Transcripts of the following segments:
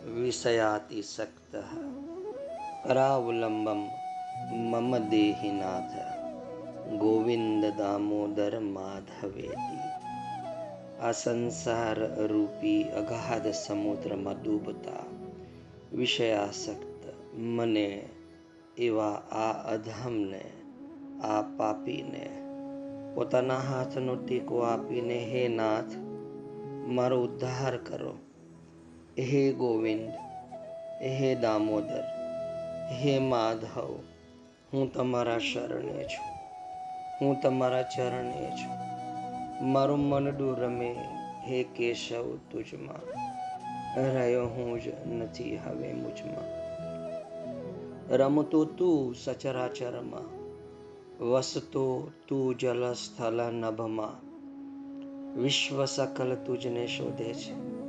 વિષયાતિસક્ત કરાવલંબમ મમ દેહિનાથ ગોવિંદ દામોદર માધવેતી આ સંસાર રૂપી અગાધ સમુદ્રમાં ડૂબતા વિષયાસક્ત મને એવા આ અધમને આ પાપીને પોતાના હાથનો ટેકો આપીને હે નાથ મારો ઉદ્ધાર કરો હે ગોવિંદ, હે દામોદર, હે માધવ, હું તમારા શરણે છું, હું તમારા ચરણે છું. મારું મનડું રમે હે કેશવ તુજમાં, રહ્યો હું જ નથી હવે મુજમાં. રમતો તું સચરાચરમાં, વસતો તું જલ સ્થલ નભમાં. વિશ્વ સકલ તુજને શોધે છે.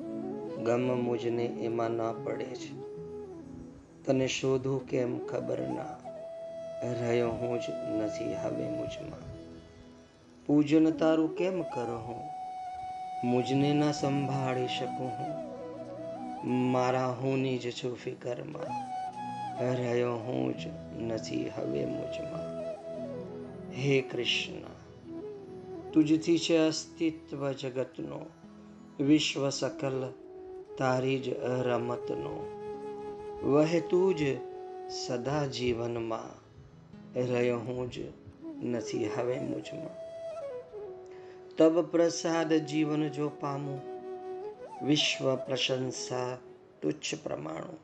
ગમ મુજને એમાં ના પડે છે. તને શોધું કેમ ખબર ના? રહ્યો હું જ નથી હવે મુજમાં. પૂજન તારું કેમ કરો હું? મુજને ના સંભાળી શકું હું. મારા હુંની જ છું ફિકરમાં. રહ્યો હું જ નથી હવે મુજમાં. હે કૃષ્ણ, તુજથી છે અસ્તિત્વ જગતનો વિશ્વ સકલ તારી જ રમતનો. વહેતું જ સદા જીવનમાં. રહ્યો હું જ નથી હવે મુજમાં. તબ પ્રસાદ જીવન જો પામું. વિશ્વ પ્રશંસા તુચ્છ પ્રમાણું.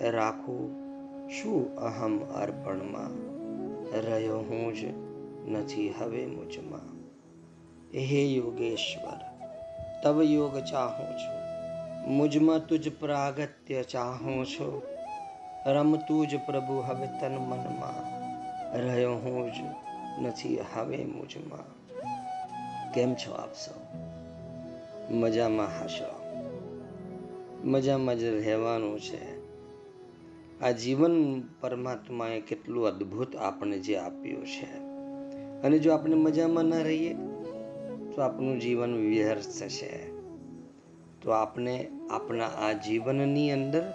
રાખું શું અહમ અર્પણમાં. રહ્યો હું જ નથી હવે મુજમાં. હે યોગેશ્વર તવ યોગ ચાહું છું. મુજમાં તુજ પ્રાગત્ય ચાહું છું. રમતું જ પ્રભુ હવે તન મનમાં. રહ્યો હું જ નથી હવે મુજમાં. કેમ છો આપ સૌ? મજામાં હશો? મજામાં જ રહેવાનું છે. આ જીવન પરમાત્માએ કેટલું અદ્ભુત આપણને જે આપ્યું છે. અને જો આપણે મજામાં ન રહીએ, તો આપણું જીવન વ્યર્થ છે. તો આપણે આપણા આ જીવનની અંદર,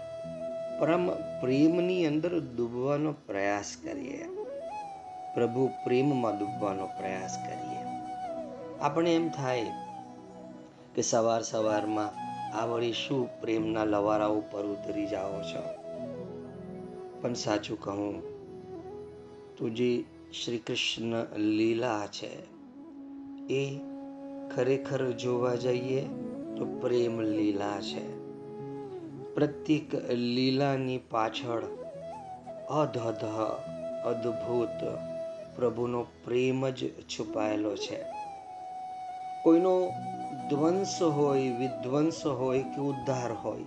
પરમ પ્રેમની અંદર ડૂબવાનો પ્રયાસ કરીએ. પ્રભુ પ્રેમમાં ડૂબવાનો પ્રયાસ કરીએ. આપણે એમ થાય કે સવાર સવારમાં આ વળી શું પ્રેમના લવારા ઉપર ઉતરી જાઓ છો? પણ સાચું કહું તો જે શ્રી કૃષ્ણ લીલા છે. એ ખરેખર જોવા જઈએ તો પ્રેમ લીલા છે. પ્રત્યેક લીલાની પાછળ અધધ અદ્ભુત પ્રભુનો પ્રેમ જ છુપાયેલો છે. કોઈનો ધ્વંસ હોય, વિધ્વંસ હોય કે ઉદ્ધાર હોય,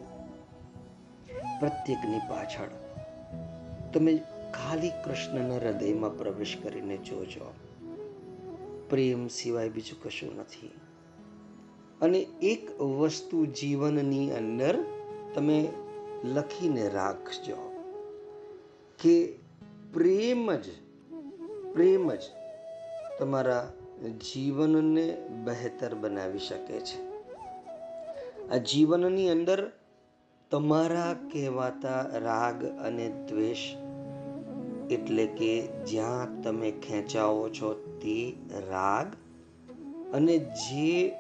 પ્રત્યેકની પાછળ તમે ખાલી કૃષ્ણના હૃદયમાં પ્રવેશ કરીને જોજો. પ્રેમ સિવાય બીજું કશું નથી. અને એક વસ્તુ જીવનની અંદર તમે લખીને રાખજો કે પ્રેમ જ પ્રેમ જ તમારા જીવનને બહેતર બનાવી શકે છે. આ જીવનની અંદર તમારા કહેવાતા રાગ અને દ્વેષ એટલે કે જ્યાં તમે ખેંચાવો છો તે રાગ અને જે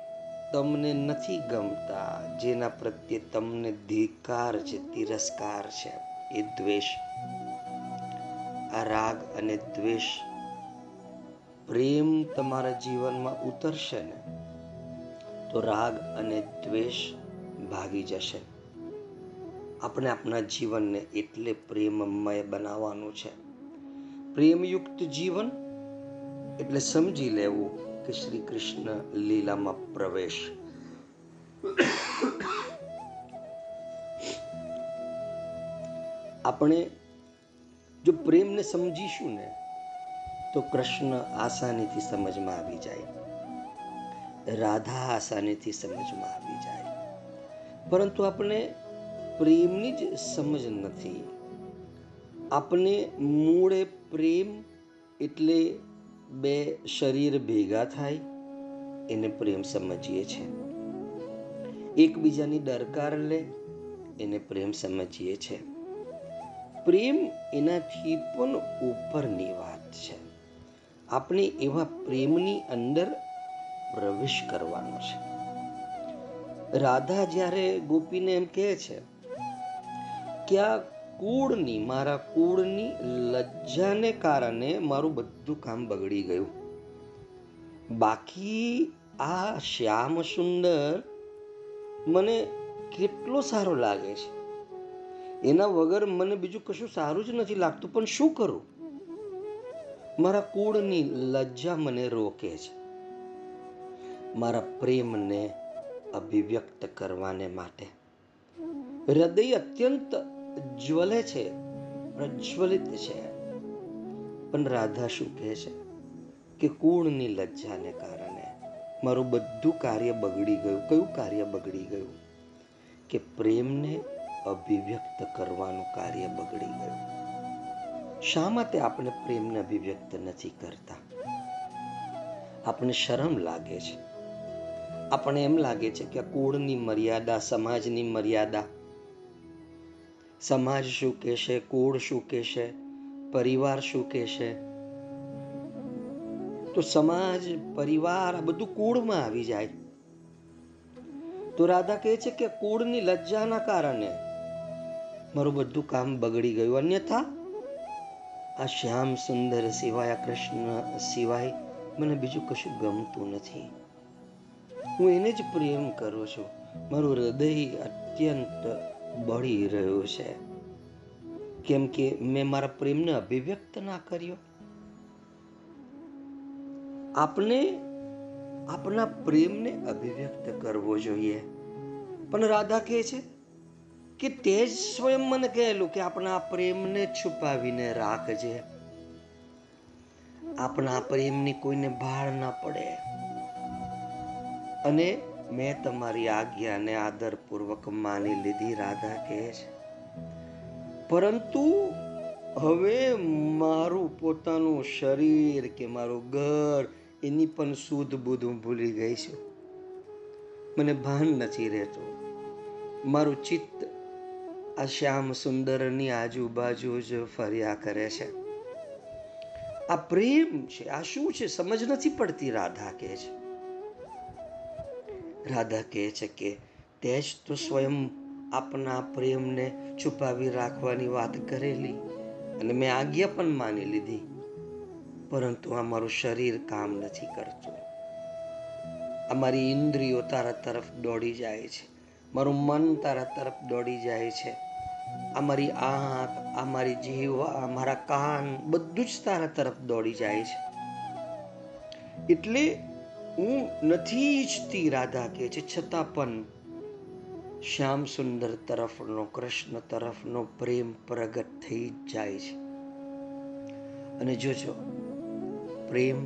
તમને નથી ગમતા, જેના પ્રત્યે તમને ધિકાર છે, તિરસ્કાર છે, એ દ્વેષ. આ રાગ અને દ્વેષ પ્રેમ તમારા જીવનમાં ઉતરશે ને, તો રાગ અને દ્વેષ ભાગી જશે. આપણે આપણા જીવનને એટલે પ્રેમમય બનાવવાનું છે. પ્રેમયુક્ત જીવન એટલે સમજી લેવું. કે શ્રી કૃષ્ણ લીલામાં પ્રવેશ. આપણે જો પ્રેમને સમજીશું ને, તો કૃષ્ણ આસાનીથી સમજમાં આવી જાય. રાધા આસાનીથી સમજમાં આવી જાય. પરંતુ આપણે પ્રેમની જ સમજ નથી. આપણે મૂળે પ્રેમ એટલે બે શરીર ભેગા થાય, એને પ્રેમ સમજીએ છીએ એકબીજાની દરકાર લે, એને પ્રેમ સમજીએ છીએ પ્રેમ એનાથી પણ ઉપરની વાત છે. આપણે એવા પ્રેમની અંદર પ્રવેશ કરવાનો છે. રાધા જ્યારે ગોપીને એમ કહે છે કે આ કુળની, મારા કુળની લજ્જાને કારણે મારું બધું કામ બગડી ગયું. બાકી આ શ્યામ સુંદર મને કેટલો સારો લાગે છે. એના વગર મને બીજું કશું સારું જ નથી લાગતું, પણ શું કરું? મારા કુળની લજ્જા મને રોકે છે. મારા પ્રેમને અભિવ્યક્ત કરવાને માટે. હૃદય અત્યંત જ્વલે છે પ્રજ્વલિત છે. પણ રાધા શું કહે છે? કે કુળની લજ્જાને કારણે મારું બધું કાર્ય બગડી ગયું. કયું કાર્ય બગડી ગયું? કે પ્રેમને અભિવ્યક્ત કરવાનું કાર્ય બગડી ગયું. શા માટે આપણે પ્રેમને અભિવ્યક્ત નથી કરતા? આપણે શરમ લાગે છે. આપણે એમ લાગે છે કે કુળની મર્યાદા, સમાજની મર્યાદા સમાજ શું કહેશે, કુળ શું કહેશે, પરિવાર શું કહેશે? તો સમાજ, પરિવાર આ બધું કુળમાં આવી જાય. તો રાધા કહે છે કે કુળની લજ્જાના કારણે મારું બધું કામ બગડી ગયું. અન્યથા આ શ્યામ સુંદર સિવાય કૃષ્ણ સિવાય મને બીજું કશું ગમતું નથી. હું એને જ પ્રેમ કરું છું. મારું હૃદય અત્યંત બળી રહ્યું છે. કેમ કે મેં મારા પ્રેમને અભિવ્યક્ત ના કર્યો. આપણે આપણા પ્રેમને અભિવ્યક્ત કરવો જોઈએ. પણ રાધા કહે છે કે તે જ સ્વયં મને કહેલું કે આપણા પ્રેમને છુપાવીને રાખજે. આપણા પ્રેમની કોઈને ભાળ ના પડે. અને મેં તમારી આજ્ઞાને આદરપૂર્વક માની લીધી, રાધા કહે છે. પરંતુ હવે મારું પોતાનું શરીર કે મારું ઘર એની પણ શુદ્ધ બુદ્ધ હું ભૂલી ગઈ છું. મને ભાન નથી રહેતું. મારું ચિત્ત આ શ્યામ સુંદરની આજુબાજુ જ ફર્યા કરે છે. આ પ્રેમ છે, આ શું છે? સમજ નથી પડતી, રાધા કહે છે. રાધા કહે છે કે તે જ તો સ્વયં આપના પ્રેમને છુપાવી રાખવાની વાત કરેલી અને મેં આજ્ઞા પણ માની લીધી, પરંતુ આ મારું શરીર કામ નથી કરતું. અમારી ઇન્દ્રિયો તારા તરફ દોડી જાય છે. મારું મન તારા તરફ દોડી જાય છે. અમારી આંખ, અમારી જીવ અમારા કાન બધું જ તારા તરફ દોડી જાય છે. એટલે હું નથી ઈચ્છતી રાધા કે છે, છતાં પણ શ્યામ સુંદર તરફનો, કૃષ્ણ તરફનો પ્રેમ પ્રગટ થઈ જાય છે. અને જોજો, પ્રેમ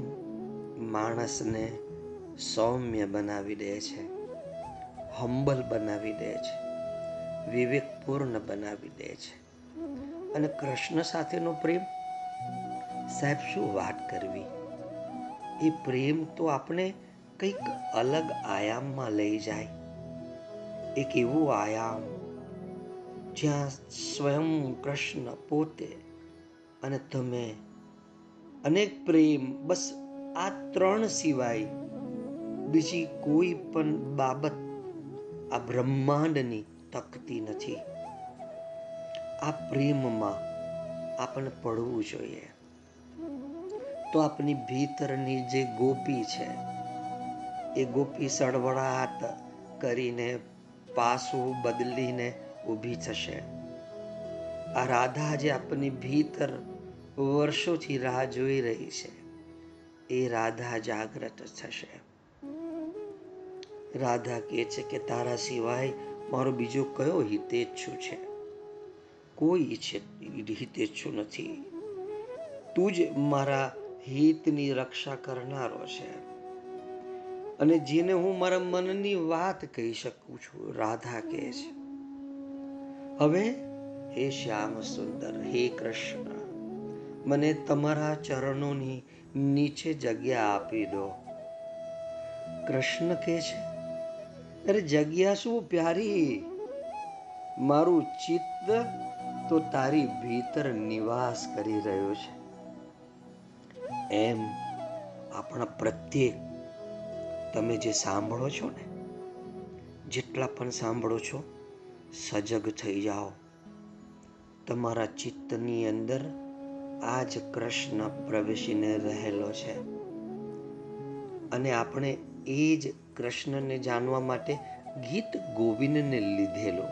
માણસને સૌમ્ય બનાવી દે છે, હંબલ બનાવી દે છે, વિવેકપૂર્ણ બનાવી દે છે. અને કૃષ્ણ સાથેનો પ્રેમ, સાહેબ શું વાત કરવી? એ પ્રેમ તો આપણે કંઈક અલગ આયામમાં લઈ જાય. એક એવું આયામ જ્યાં સ્વયં કૃષ્ણ પોતે અને તમે અનેક પ્રેમ, બસ આ ત્રણ સિવાય બીજી કોઈ પણ બાબત આ બ્રહ્માંડની તકતી નથી. આ પ્રેમમાં આપણે પડવું જોઈએ. તો આપણી ભીતરની જે ગોપી છે, એ ગોપી સળવળાટ કરીને પાસું બદલીને ઊભી થશે. આ રાધા જે આપની ભીતર વર્ષોથી રાહ જોઈ રહી છે, એ રાધા જાગ્રત થશે. રાધા કહે છે કે, તારા સિવાય મારો બીજો કયો હિતેચ્છુ છે? કોઈ ઈચ્છે હિતેચ્છુ નથી. તું જ મારા હિતની રક્ષા કરનારો છે. અને જેને હું મારા મનની વાત કહી શકું છું, રાધા કહે છે. હવે હે શ્યામ સુંદર, હે કૃષ્ણ, મને તમારા ચરણોની નીચે જગ્યા આપી દો. કૃષ્ણ કહે છે, અરે જગ્યા શું પ્યારી? મારું ચિત્ત તો તારી ભીતર નિવાસ કરી રહ્યો છે. એમ આપણા પ્રત્યેક તમે જે સાંભળો છો ને, જેટલા પણ સાંભળો છો, સજગ થઈ જાઓ. તમારા ચિત્તની અંદર આ જ કૃષ્ણ પ્રવેશીને રહેલો છે. અને આપણે એ જ કૃષ્ણને જાણવા માટે ગીત ગોવિંદને લીધેલો.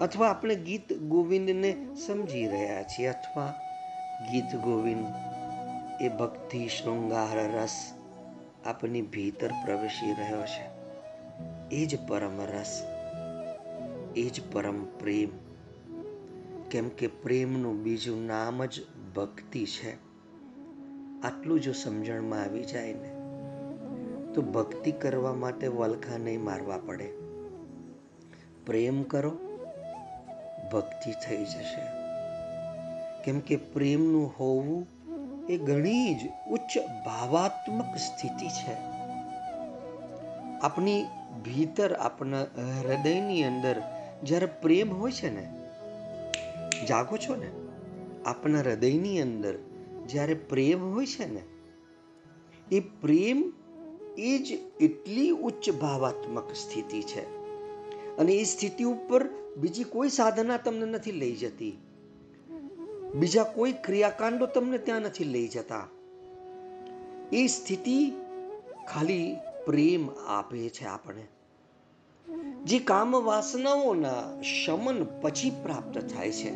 અથવા આપણે ગીત ગોવિંદને સમજી રહ્યા છીએ, અથવા ગીત ગોવિંદ એ ભક્તિ શૃંગાર રસ આપની ભીતર પ્રવેશી રહ્યો છે. એ જ પરમ રસ, એ જ પરમ પ્રેમ. કેમ કે પ્રેમનું બીજું નામ જ ભક્તિ છે. આટલું જો સમજણમાં આવી જાય ને, તો ભક્તિ કરવા માટે વલખા નહીં મારવા પડે. પ્રેમ કરો, ભક્તિ થઈ જશે. કેમ કે પ્રેમનું હોવું એ ઘણી જ ઉચ્ચ ભાવાત્મક સ્થિતિ છે. આપણી ભીતર આપણા હૃદયની અંદર જ્યારે પ્રેમ હોય છે ને, જાગો છો ને આપણા હૃદયની અંદર જ્યારે પ્રેમ હોય છે ને, એ પ્રેમ એ જ એટલી ઉચ્ચ ભાવાત્મક સ્થિતિ છે. અને એ સ્થિતિ ઉપર બીજી કોઈ સાધના તમને નથી લઈ જતી. બીજા કોઈ ક્રિયાકાંડો તમને ત્યાં નથી લઈ જતા. એ સ્થિતિ ખાલી પ્રેમ આપે છે આપણે જે કામ વાસનાઓના શમન પછી પ્રાપ્ત થાય છે.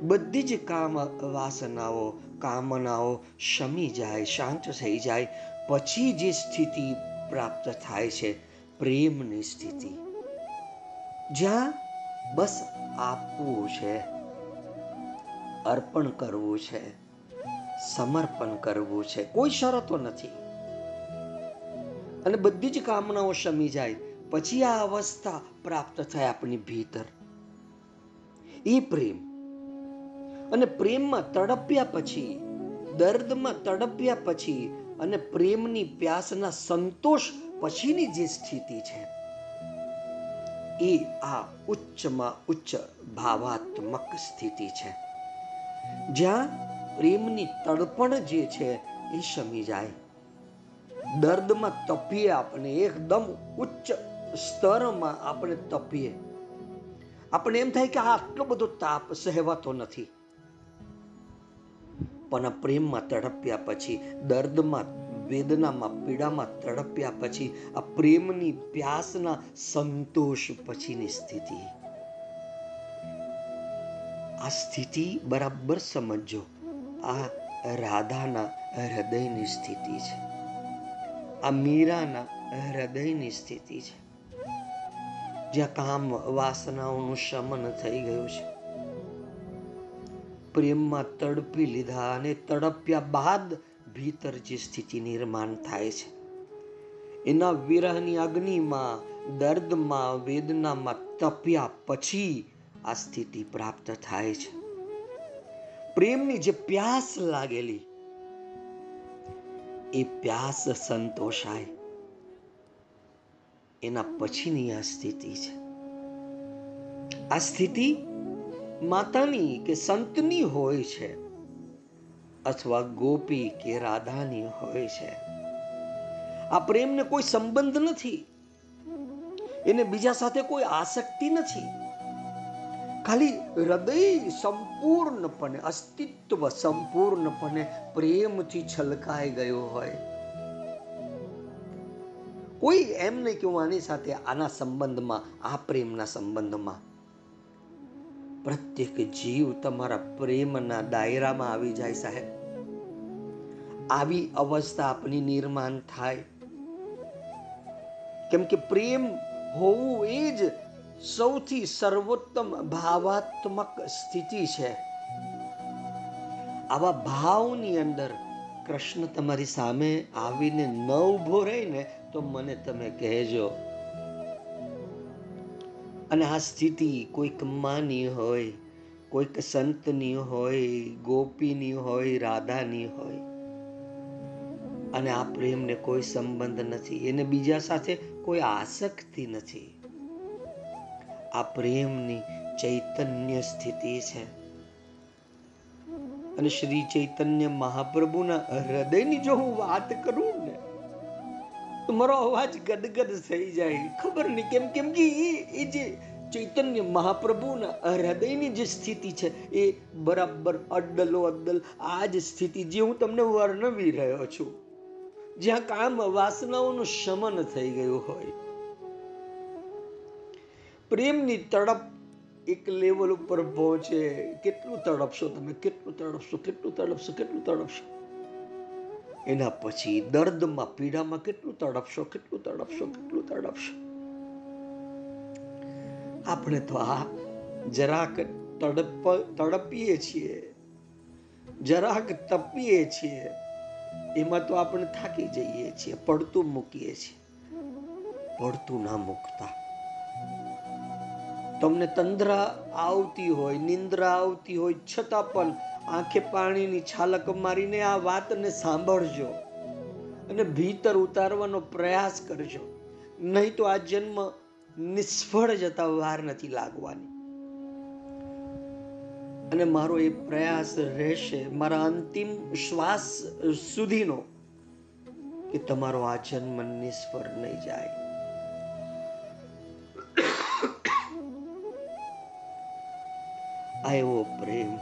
બધી જ કામ વાસનાઓ, કામનાઓ શમી જાય, શાંત થઈ જાય, પછી જે સ્થિતિ પ્રાપ્ત થાય છે, પ્રેમની સ્થિતિ. જ્યાં બસ આપવું છે. અર્પણ કરવું છે, સમર્પણ કરવું છે, કોઈ શરતો નથી. અને બધી જ કામનાઓ શમી જાય, પછી આ અવસ્થા પ્રાપ્ત થાય આપણી ભીતર. એ પ્રેમ. અને પ્રેમમાં તડપ્યા પછી, દર્દમાં તડપ્યા પછી અને પ્રેમની પ્યાસના સંતોષ પછીની જે સ્થિતિ છે એ આ ઉચ્ચમાં ઉચ્ચ ભાવાત્મક સ્થિતિ છે. જ્યાં પ્રેમની તડપણ જે છે એ શમી જાય. દર્દમાં તપીએ આપણે, એકદમ ઉચ્ચ સ્તરમાં આપણે તપીએ. આપણે એમ થાય કે આ આટલો બધો તાપ સહેવાતો નથી. પણ પ્રેમમાં તડપ્યા પછી, દર્દમાં, વેદનામાં, પીડામાં તડપ્યા પછી, આ પ્રેમની પ્યાસના સંતોષ પછીની સ્થિતિ. આ સ્થિતિ બરાબર સમજો આ રાધાના હૃદયની સ્થિતિ છે. આ મીરાના હૃદયની સ્થિતિ છે. જ્યાં કામ વાસનાઓનું શમન થઈ ગયું છે. પ્રેમમાં તડપી લીધા અને તડપ્યા બાદ ભીતર જે સ્થિતિ નિર્માણ થાય છે. એના વિરહની અગ્નિમાં, દર્દમાં, વેદનામાં તપ્યા પછી આ સ્થિતિ પ્રાપ્ત થાય છે. પ્રેમની જે પ્યાસ લાગેલી, એ પ્યાસ સંતોષાય. એના પછીની આ સ્થિતિ છે. આ સ્થિતિ માતાની કે સંતની હોય છે અથવા ગોપી કે રાધાની હોય છે. આ પ્રેમને કોઈ સંબંધ નથી. એને બીજા સાથે કોઈ આસક્તિ નથી. ખાલી હૃદય સંપૂર્ણપણે, અસ્તિત્વ સંપૂર્ણપણે પ્રેમથી છલકાઈ ગયો હોય. કોઈ એમ નહીં કે હું આની સાથે આના સંબંધમાં, આ પ્રેમના સંબંધમાં. પ્રત્યેક જીવ તમારા પ્રેમના દાયરામાં આવી જાય સાહેબ. આવી અવસ્થા આપની નિર્માણ થાય. કેમ કે પ્રેમ હોવું એ જ સૌથી સર્વોત્તમ ભાવાત્મક સ્થિતિ છે. આવા ભાવની અંદર કૃષ્ણ તમારી સામે આવીને ન ઊભો રહીને તો મને તમે કહેજો. અને આ સ્થિતિ કોઈક માની હોય, કોઈક સંતની હોય, ગોપીની હોય, રાધાની હોય. અને આ પ્રેમને કોઈ સંબંધ નથી, એને બીજા સાથે કોઈ આસક્તિ નથી. આ પ્રેમની ચૈતન્ય સ્થિતિ છે. અને શ્રી ચૈતન્ય મહાપ્રભુના હૃદયની જો હું વાત કરું ને, તો મારો અવાજ ગદગદ થઈ જાય. ખબર નહીં કેમ કેમ કે એ જે ચૈતન્ય મહાપ્રભુના હૃદયની જે સ્થિતિ છે, એ બરાબર અડ્ડલો અડ્ડલ આ જ સ્થિતિ જે હું તમને વર્ણવી રહ્યો છું. જ્યાં કામ વાસનાઓનું શમન થઈ ગયું હોય. પ્રેમની તડપ એક લેવલ ઉપર પહોંચે. કેટલું તડપશો તમે? કેટલું તડપશો કેટલું તડપશો કેટલું તડપશો એના પછી દર્દમાં, પીડામાં કેટલું તડપશો કેટલું તડપશો કેટલું તડપશો આપણે તો આ જરાક તડપ, તડપીએ છીએ. જરાક તપીએ છીએ. એમાં તો આપણે થાકી જઈએ છીએ, પડતું મૂકીએ છીએ. પડતું ના મૂકતા. તમને તંદ્રા આવતી હોય, નિંદ્રા આવતી હોય, છતાં પણ આંખે પાણીની છાલક મારીને આ વાતને સાંભળજો અને ભીતર ઉતારવાનો પ્રયાસ કરજો. નહીં તો આ જન્મ નિષ્ફળ જતા વાર નથી લાગવાની. અને મારો એ પ્રયાસ રહેશે, મારા અંતિમ શ્વાસ સુધીનો, કે તમારો આ જન્મ નિષ્ફળ નહીં જાય. આવ્યો પ્રેમ,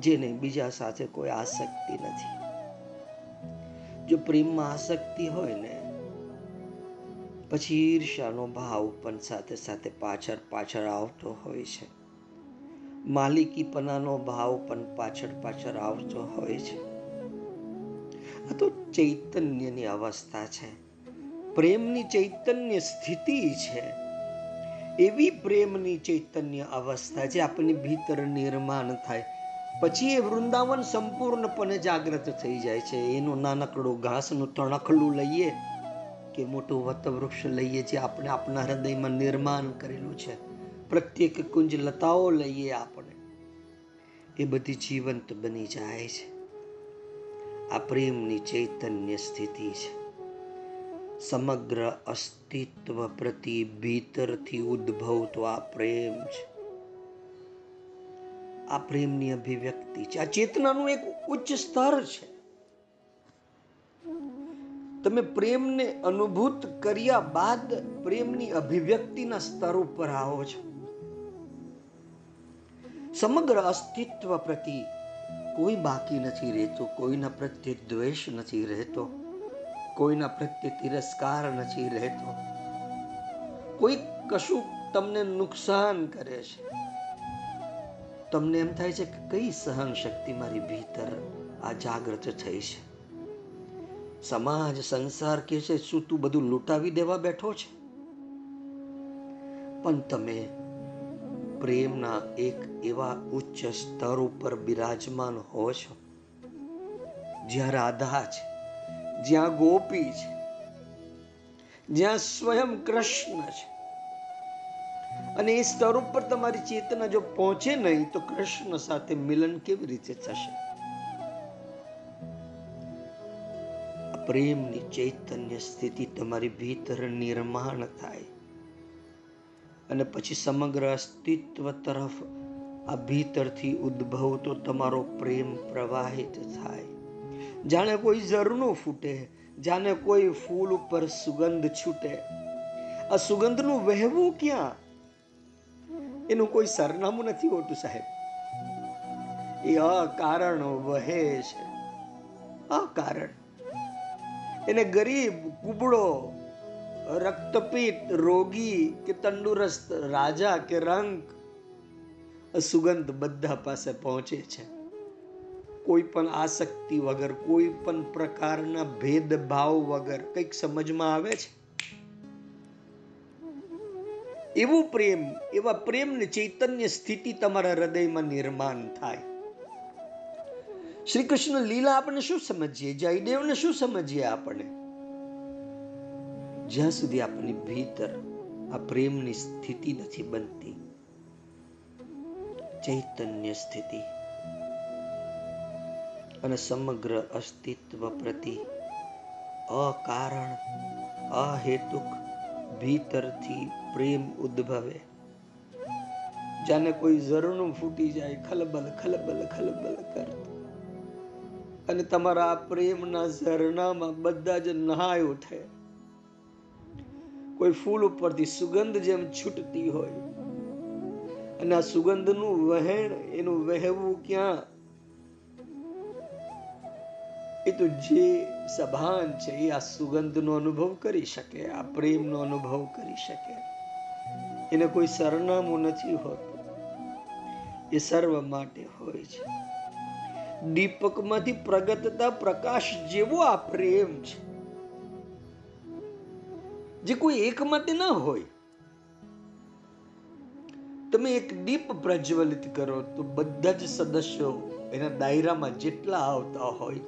જેને બીજા સાથે કોઈ આસક્તિ નથી. જો પ્રેમમાં આસક્તિ હોય ને, પછી ઈર્ષાનો ભાવ પણ સાથે સાથે પાછળ પાછળ આવતો હોય છે. માલિકીપણાનો ભાવ પણ પાછળ પાછળ આવતો હોય છે. આ તો ચૈતન્યની અવસ્થા છે. પ્રેમની ચૈતન્ય સ્થિતિ છે. એવી પ્રેમની ચૈતન્ય અવસ્થા જે આપણી ભીતર નિર્માણ થાય. પછી એ વૃંદાવન સંપૂર્ણપણે જાગ્રત થઈ જાય છે. એનું નાનકડું ઘાસનું તણખલું લઈએ કે મોટું વતવૃક્ષ લઈએ જે આપણે આપણા હૃદયમાં નિર્માણ કરેલું છે. પ્રત્યેક કુંજ લતાઓ લઈએ આપણે. એ બધી જીવંત બની જાય છે. આ પ્રેમની ચૈતન્ય સ્થિતિ છે. સમગ્ર અસ્તિત્વ પ્રતિ ભીતરથી ઉદ્ભવતો આ પ્રેમ છે. આ પ્રેમની અભિવ્યક્તિ છે. આ ચેતનાનું એક ઉચ્ચ સ્તર છે. તમે પ્રેમને અનુભૂત કર્યા બાદ પ્રેમની અભિવ્યક્તિના સ્તર ઉપર આવો છો. સમગ્ર અસ્તિત્વ પ્રતિ કોઈ બાકી નથી રહેતો, કોઈના પ્રત્યે દ્વેષ નથી રહેતો. કોઈના પ્રત્યે તિરસ્કાર નથી રહેતો. કોઈ કશું તમને નુકસાન કરે છે. તમને એમ થાય છે કે કઈ સહન શક્તિ મારી ભીતર આ જાગૃત થઈ છે? સમાજ, સંસાર કે છે, શું તું બધું લૂંટાવી દેવા બેઠો છે? પણ તમે પ્રેમના એક એવા ઉચ્ચ સ્તર ઉપર બિરાજમાન હો છો. જ્યાં રાધા છે જ્યાં ગોપી છે, જ્યાં સ્વયં કૃષ્ણ છે. અને એ સ્તર ઉપર તમારી ચેતના જો પહોંચે નહીં, તો કૃષ્ણ સાથે મિલન કેવી રીતે થશે? પ્રેમની ચૈતન્ય સ્થિતિ તમારી ભીતર નિર્માણ થાય. અને પછી સમગ્ર અસ્તિત્વ તરફ આ ભીતરથી ઉદ્ભવતો તમારો પ્રેમ પ્રવાહિત થાય. જાણે કોઈ ઝરણું ફૂટે, જાણે કોઈ ફૂલ ઉપર સુગંધ છૂટે. આ સુગંધનું વહેવું ક્યાં? એનું કોઈ સરનામું નથી હોતું સાહેબ. એ અકારણ વહે છે. અકારણ. એને ગરીબ, કુબડો, રક્તપીત, રોગી કે તંદુરસ્ત રાજા કે રંગ સુગંધ બધા પાસે પહોંચે છે. કોઈ પણ આસક્તિ વગર કોઈ પણ પ્રકારના ભેદભાવ વગર કંઈક સમજમાં આવે છે? એવું પ્રેમ, એવા પ્રેમની ચૈતન્ય સ્થિતિ તમારા હૃદયમાં નિર્માણ થાય. શ્રી કૃષ્ણ લીલા આપણે શું સમજીએ? જયદેવને શું સમજીએ આપણે? જ્યાં સુધી આપણી ભીતર આ પ્રેમની સ્થિતિ નથી બનતી, ચૈતન્ય સ્થિતિ અને સમગ્ર અસ્તિત્વ પ્રતિ અકારણ, અહેતુક ભીતરથી પ્રેમ ઉદ્ભવે. જાને કોઈ ઝરણું ફૂટી જાય, ખલબલ ખલબલ ખલબલ કરતું. અને તમારા પ્રેમના ઝરણામાં બધા જ નહાય ઉઠે કોઈ ફૂલ ઉપરથી સુગંધ જેમ છૂટતી હોય. અને આ સુગંધનું વહેણ, એનું વહેવું ક્યાં? એ તો જે સભાન છે, એ આ સુગંધનો અનુભવ કરી શકે, આ પ્રેમનો અનુભવ કરી શકે. એને કોઈ સરનામું નથી હોતું. એ સર્વ માટે હોય છે. દીપકમાંથી પ્રગટતા પ્રકાશ જેવો આ પ્રેમ છે. જે કોઈ એક માટે ના હોય. તમે એક દીપ પ્રજ્વલિત કરો તો બધા જ સદસ્યો એના દાયરામાં જેટલા આવતા હોય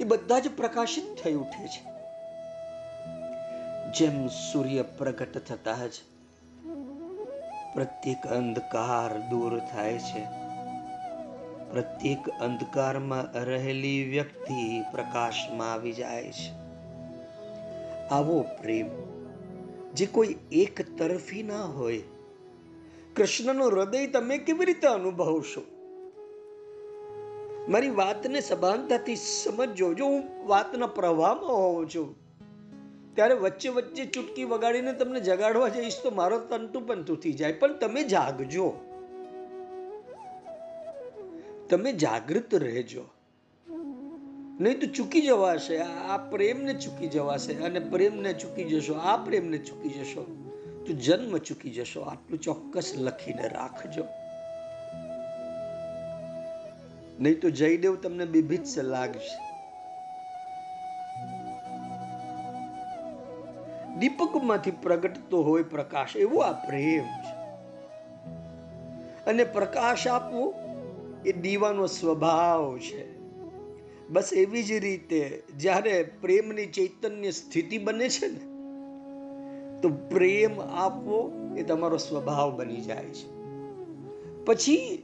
એ બધા જ પ્રકાશિત થઈ ઉઠે છે. જેમ સૂર્ય પ્રગટ થતા જ પ્રત્યેક અંધકાર દૂર થાય છે. પ્રત્યેક અંધકારમાં રહેલી વ્યક્તિ પ્રકાશમાં આવી જાય છે. આવો પ્રેમ જે કોઈ એક તરફી ના હોય, કૃષ્ણનું હૃદય તમે કેવી રીતે અનુભવશો? મારી વાતને સભાનતાથી સમજો જો હું વાતના પ્રવાહમાં હોઉં છું, ત્યારે વચ્ચે વચ્ચે ચૂટકી વગાડીને તમને જગાડવા જઈશ તો મારો તંતુ પણ તૂટી જાય. પણ તમે જાગજો. તમે જાગૃત રહેજો. નહીં તો ચૂકી જવાશે. આ પ્રેમને ચૂકી જવાશે અને પ્રેમને ચૂકી જશો. આ પ્રેમને ચૂકી જશો. તો જન્મ ચૂકી જશો. આટલું ચોક્કસ લખીને રાખજો. નહીં તો જયદેવ તમને બીભીત્સ લાગશે દીપકમાંથી પ્રગટતો હોય પ્રકાશ, એવો આ પ્રેમ છે. અને પ્રકાશ આપવો એ દીવાનો સ્વભાવ છે. બસ એવી જ રીતે જ્યારે પ્રેમની ચૈતન્ય સ્થિતિ બને છે ને, તો પ્રેમ આપવો એ તમારો સ્વભાવ બની જાય છે. પછી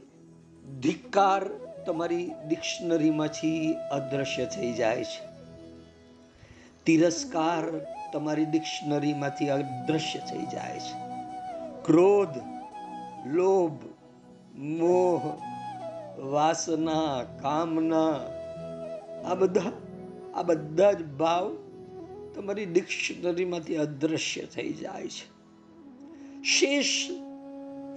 ધિક્કાર તમારી ડિક્શનરીમાંથી અદૃશ્ય થઈ જાય છે. તિરસ્કાર તમારી ડિક્શનરીમાંથી અદૃશ્ય થઈ જાય છે. ક્રોધ, લોભ, મોહ, વાસના, કામના, આ બધા આ બધા જ ભાવ તમારી ડિક્શનરીમાંથી અદૃશ્ય થઈ જાય છે. શેષ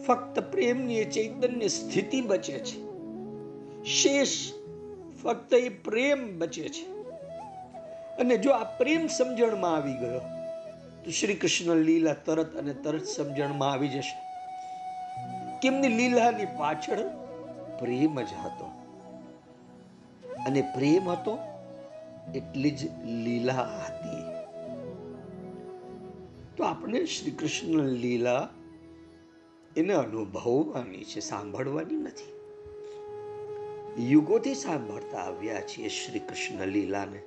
ફક્ત પ્રેમની ચૈતન્ય સ્થિતિ બચે છે. શેષ ફક્ત એ પ્રેમ બચે છે. અને જો આ પ્રેમ સમજણમાં આવી ગયો, તો શ્રી કૃષ્ણ લીલા તરત અને તરત સમજણમાં આવી જશે. કેમની લીલાની પાછળ પ્રેમ જ હતો. અને પ્રેમ હતો એટલી જ લીલા હતી. તો આપણે શ્રી કૃષ્ણ લીલા એને અનુભવવાની છે, સાંભળવાની નથી. યુગોથી સાંભળતા આવ્યા છીએ શ્રી કૃષ્ણ લીલાને.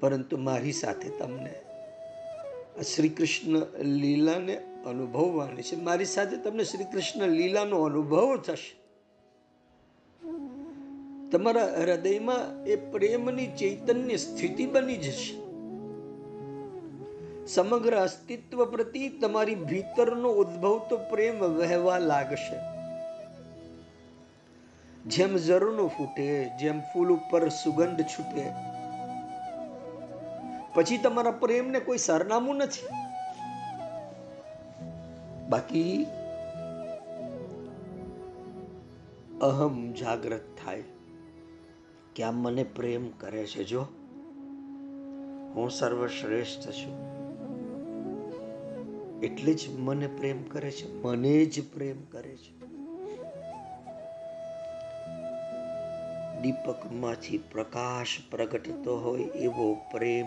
પરંતુ મારી સાથે તમને શ્રી કૃષ્ણ લીલાને અનુભવવાની છે. મારી સાથે તમને શ્રી કૃષ્ણ લીલાનો અનુભવ થશે. તમારા હૃદયમાં એ પ્રેમની ચૈતન્ય સ્થિતિ બની જશે. સમગ્ર અસ્તિત્વ પ્રતિ તમારી ભીતરનો ઉદ્ભવતો પ્રેમ વહેવા લાગશે. જેમ ઝરણું ફૂટે, જેમ ફૂલ ઉપર સુગંધ છૂટે. પછી તમારા પ્રેમને કોઈ સરનામું નથી. બાકી અહમ જાગ્રત થાય કે આ મને પ્રેમ કરે છે જો. હું સર્વશ્રેષ્ઠ છું. એટલે જ મને પ્રેમ કરે છે, મને જ પ્રેમ કરે છે. દીપકમાંથી પ્રકાશ પ્રગટતો હોય એવો પ્રેમ.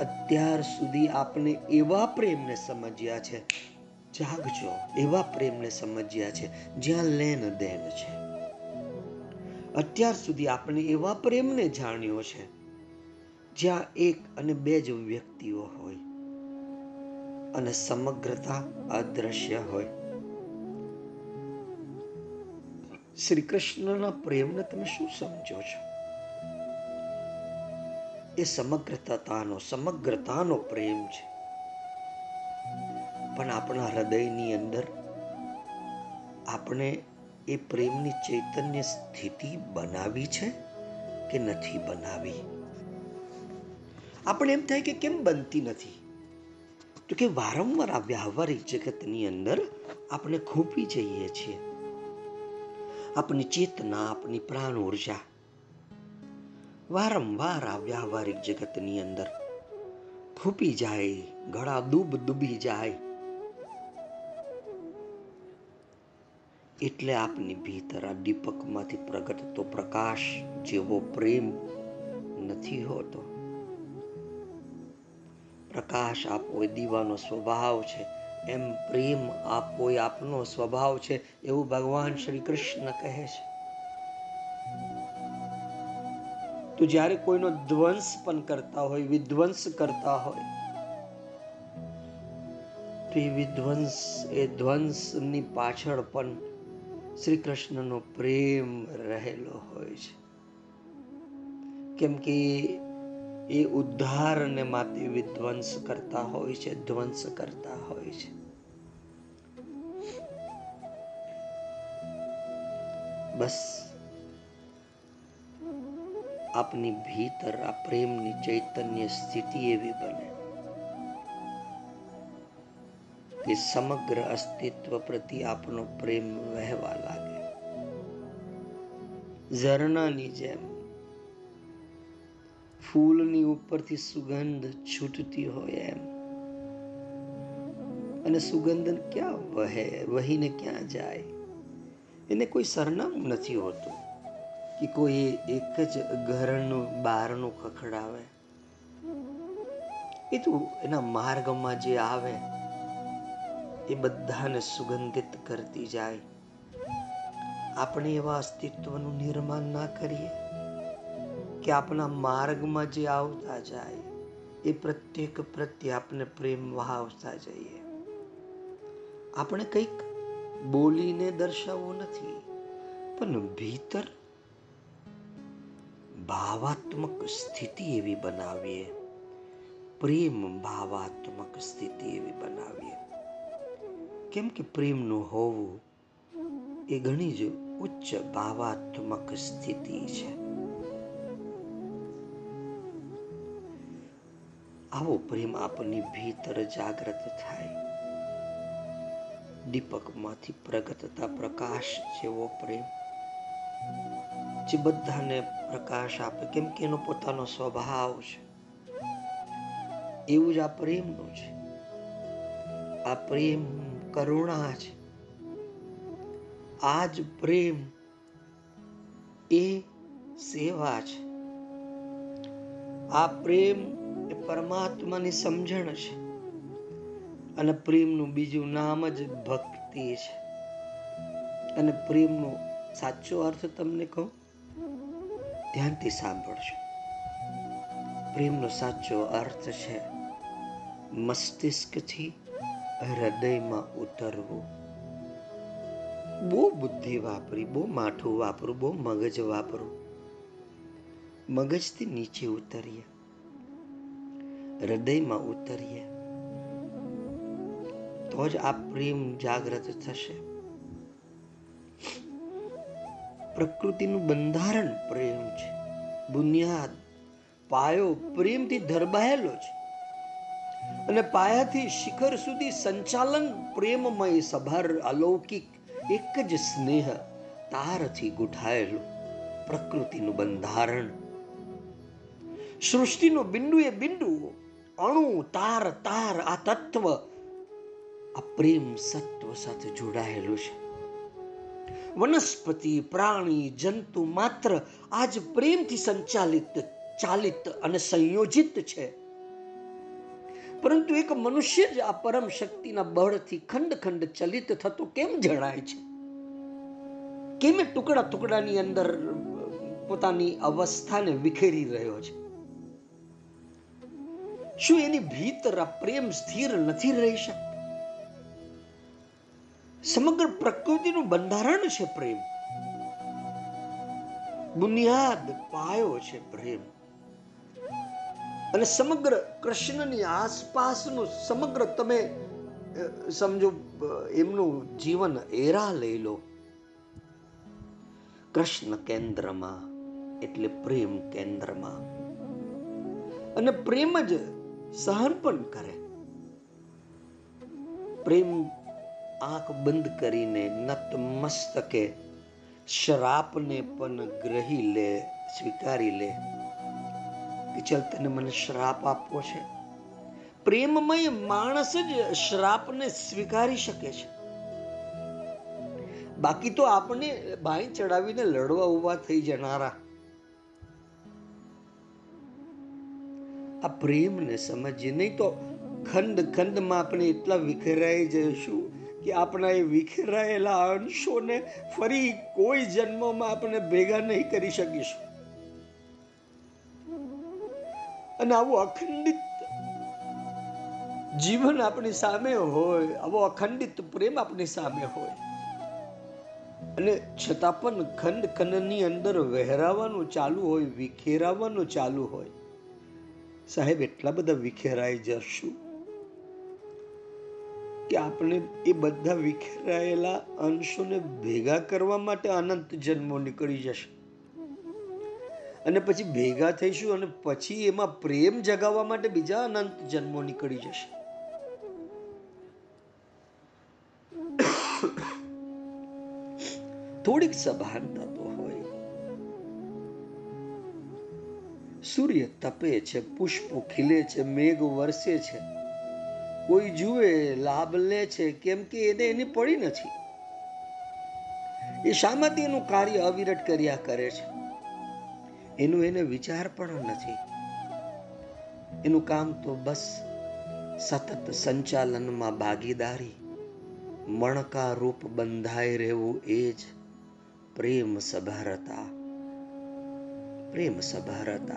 અત્યાર સુધી આપણે એવા પ્રેમને સમજ્યા છે. જાગજો, એવા પ્રેમને સમજ્યા છે, જ્યાં લેન દેન છે. અત્યાર સુધી આપણે એવા પ્રેમને જાણ્યો છે, જ્યાં એક અને બે જ વ્યક્તિઓ હોય. અને સમગ્રતા અદ્રશ્ય હોય. શ્રી કૃષ્ણના પ્રેમને તમે શું સમજો છો? એ સમગ્રતાનો સમગ્રતાનો પ્રેમ છે. પણ આપણા હૃદયની અંદર આપણે એ પ્રેમની ચૈતન્ય સ્થિતિ બનાવી છે કે નથી બનાવી? આપણે એમ થાય કે કેમ બનતી નથી? તો કે વારંવાર આ વ્યવહારિક જગતની અંદર આપણે ખોપી જઈએ છીએ. આપણી ચેતના, આપની પ્રાણ ઊર્જા. વારંવાર આ વ્યવહારિક જગતની અંદર ફૂપી જાય, ગળા ડૂબ ડૂબી જાય. એટલે આપની ભીતર આ દીપકમાંથી પ્રગટતો પ્રકાશ જેવો પ્રેમ નથી હોતો. પ્રકાશ આપો એ દીવાનો સ્વભાવ છે. એમ પ્રેમ આપ એ આપનો સ્વભાવ છે એવું ભગવાન શ્રી કૃષ્ણ કહે છે. તો જ્યારે કોઈનો ધ્વંસ પણ કરતા હોય, વિધ્વંસ કરતા હોય, તો એ વિધ્વંસ, એ ધ્વંસની પાછળ પણ શ્રી કૃષ્ણનો પ્રેમ રહેલો હોય છે. કેમ કે એ ઉદ્ધારને માટે વિધ્વંસ કરતા હોય છે, ધ્વંસ કરતા હોય છે. બસ. આપની ભીતર, આ પ્રેમની ચૈતન્ય સ્થિતિ એવી બને કે સમગ્ર અસ્તિત્વ પ્રતિ આપનો પ્રેમ વહેવા લાગે. ઝરણાની જેમ ફૂલની ઉપરથી સુગંધ છૂટતી હોય એમ. અને સુગંધ ક્યાં વહે, વહીને ક્યાં જાય? એને કોઈ સરનામું નથી હોતું કે કોઈ એક જ ઘરનું બહારનું ખખડાવે. એ તો એના માર્ગમાં જે આવે, એ બધાને સુગંધિત કરતી જાય. આપણે એવા અસ્તિત્વનું નિર્માણ ના કરીએ. કે આપણા માર્ગમાં જે આવતા જાય, એ પ્રત્યેક પ્રત્યે આપણે પ્રેમ વહાવતા જઈએ. આપણે કંઈક બોલીને દર્શાવવું નથી, પણ ભીતર ભાવાત્મક સ્થિતિ એવી બનાવીએ. પ્રેમ ભાવાત્મક સ્થિતિ એવી બનાવીએ. કેમ કે પ્રેમનું હોવું એ ઘણી જ ઉચ્ચ ભાવાત્મક સ્થિતિ છે. આવો પ્રેમ આપની ભીતર જાગૃત થાય. દીપકમાંથી પ્રગટતા પ્રકાશ જેવો પ્રેમ. જે બધાને પ્રકાશ આપે, કેમ કે એનો પોતાનો સ્વભાવ છે. એવું જ આ પ્રેમનું છે. આ પ્રેમ કરુણા છે. આ જ પ્રેમ એ સેવા છે. આ પ્રેમ એ પરમાત્માની સમજણ છે. અને પ્રેમનું બીજું નામ જ ભક્તિ છે. અને પ્રેમનો સાચો અર્થ તમને કહું? ધ્યાનથી સાંભળજો. પ્રેમનો સાચો અર્થ છે મસ્તિષ્કથી હૃદયમાં ઉતરવું. બહુ બુદ્ધિ વાપરી, બહુ માઠું વાપરું, બહુ મગજ વાપરું. મગજથી નીચે ઉતરીએ. હૃદયમાં ઉતરીએ, તો જ આ પ્રેમ જાગૃત થશે. પ્રકૃતિનું બંધારણ પ્રેમ છે. બુનિયાદ પાયો પ્રેમથી ધરબાયેલો છે. અને પાયાથી શિખર સુધી સંચાલન પ્રેમમય સભર અલૌકિક એક જ સ્નેહ તારથી ગુઠાયેલું પ્રકૃતિનું બંધારણ. સૃષ્ટિનો બિંદુ એ બિંદુ અણુ, તાર તાર, આ તત્વ, આ પ્રેમ સત્વ સાથે જોડાયેલું છે. વનસ્પતિ, પ્રાણી, જંતુ માત્ર આજ પ્રેમથી સંચાલિત, ચાલિત અને સંયોજિત છે. પરંતુ એક મનુષ્ય જ આ પરમ શક્તિના બળથી ખંડ ખંડ ચલિત થતો કેમ જણાય છે? કેમ ટુકડા ટુકડાની અંદર પોતાની અવસ્થાને વિખેરી રહ્યો છે? શું એની ભીતર આ પ્રેમ સ્થિર નથી રહી શકતો સમગ્ર પ્રકૃતિનું બંધારણ છે પ્રેમ. બુનિયાદ પાયો છે પ્રેમ. અને સમગ્ર કૃષ્ણની આસપાસનું સમગ્ર તમે સમજો એમનું જીવન એરા લઈ લો. કૃષ્ણ કેન્દ્રમાં એટલે પ્રેમ કેન્દ્રમાં. અને પ્રેમ જ સહન પણ કરે. પ્રેમ આંખ બંધ કરીને નત મસ્તકે શ્રાપને પણ ગ્રહી લે, સ્વીકારી લે કે ચલ તને મને શ્રાપ આપવો છે. પ્રેમમય માણસ જ શ્રાપને સ્વીકારી શકે છે. બાકી તો આપણે ભાઈ ચડાવીને લડવા ઊભા થઈ જનારા. આ પ્રેમને સમજીએ. નહીં તો ખંડ ખંડમાં આપણે એટલા વિખેરાઈ જઈશું કે આપણા એ વિખેરાયેલા અંશોને ફરી કોઈ જન્મમાં આપણે ભેગા નહીં કરી શકીશું. અને આવું અખંડિત જીવન આપણી સામે હોય, આવો અખંડિત પ્રેમ આપણી સામે હોય. અને છતાં પણ ખંડ ખંડની અંદર વહેરાવાનું ચાલુ હોય, વિખેરાવાનું ચાલુ હોય. સાહેબ, એટલા બધા વિખેરાઈ જશું કે આપણે એ બધા વિખેરાયેલા અંશોને ભેગા કરવા માટે અનંત જન્મો નીકળી જશે. અને પછી ભેગા થઈશું અને પછી એમાં પ્રેમ જગાવવા માટે બીજા અનંત જન્મો નીકળી જશે. થોડીક સભાનતા તો સૂર્ય તપે છે, પુષ્પો ખીલે છે, મેઘ વરસે છે. કોઈ જુએ, લાભ લે છે, કેમ કે એને એની પડી નથી. એ શામાંથી એનું કાર્ય અવિરત કર્યા કરે છે. એનું એને વિચાર પણ નથી. એનું કામ તો બસ સતત સંચાલનમાં ભાગીદારી મણકા રૂપ બંધાઈ રહેવું એ જ પ્રેમ સભારતા. પ્રેમ સભારતા.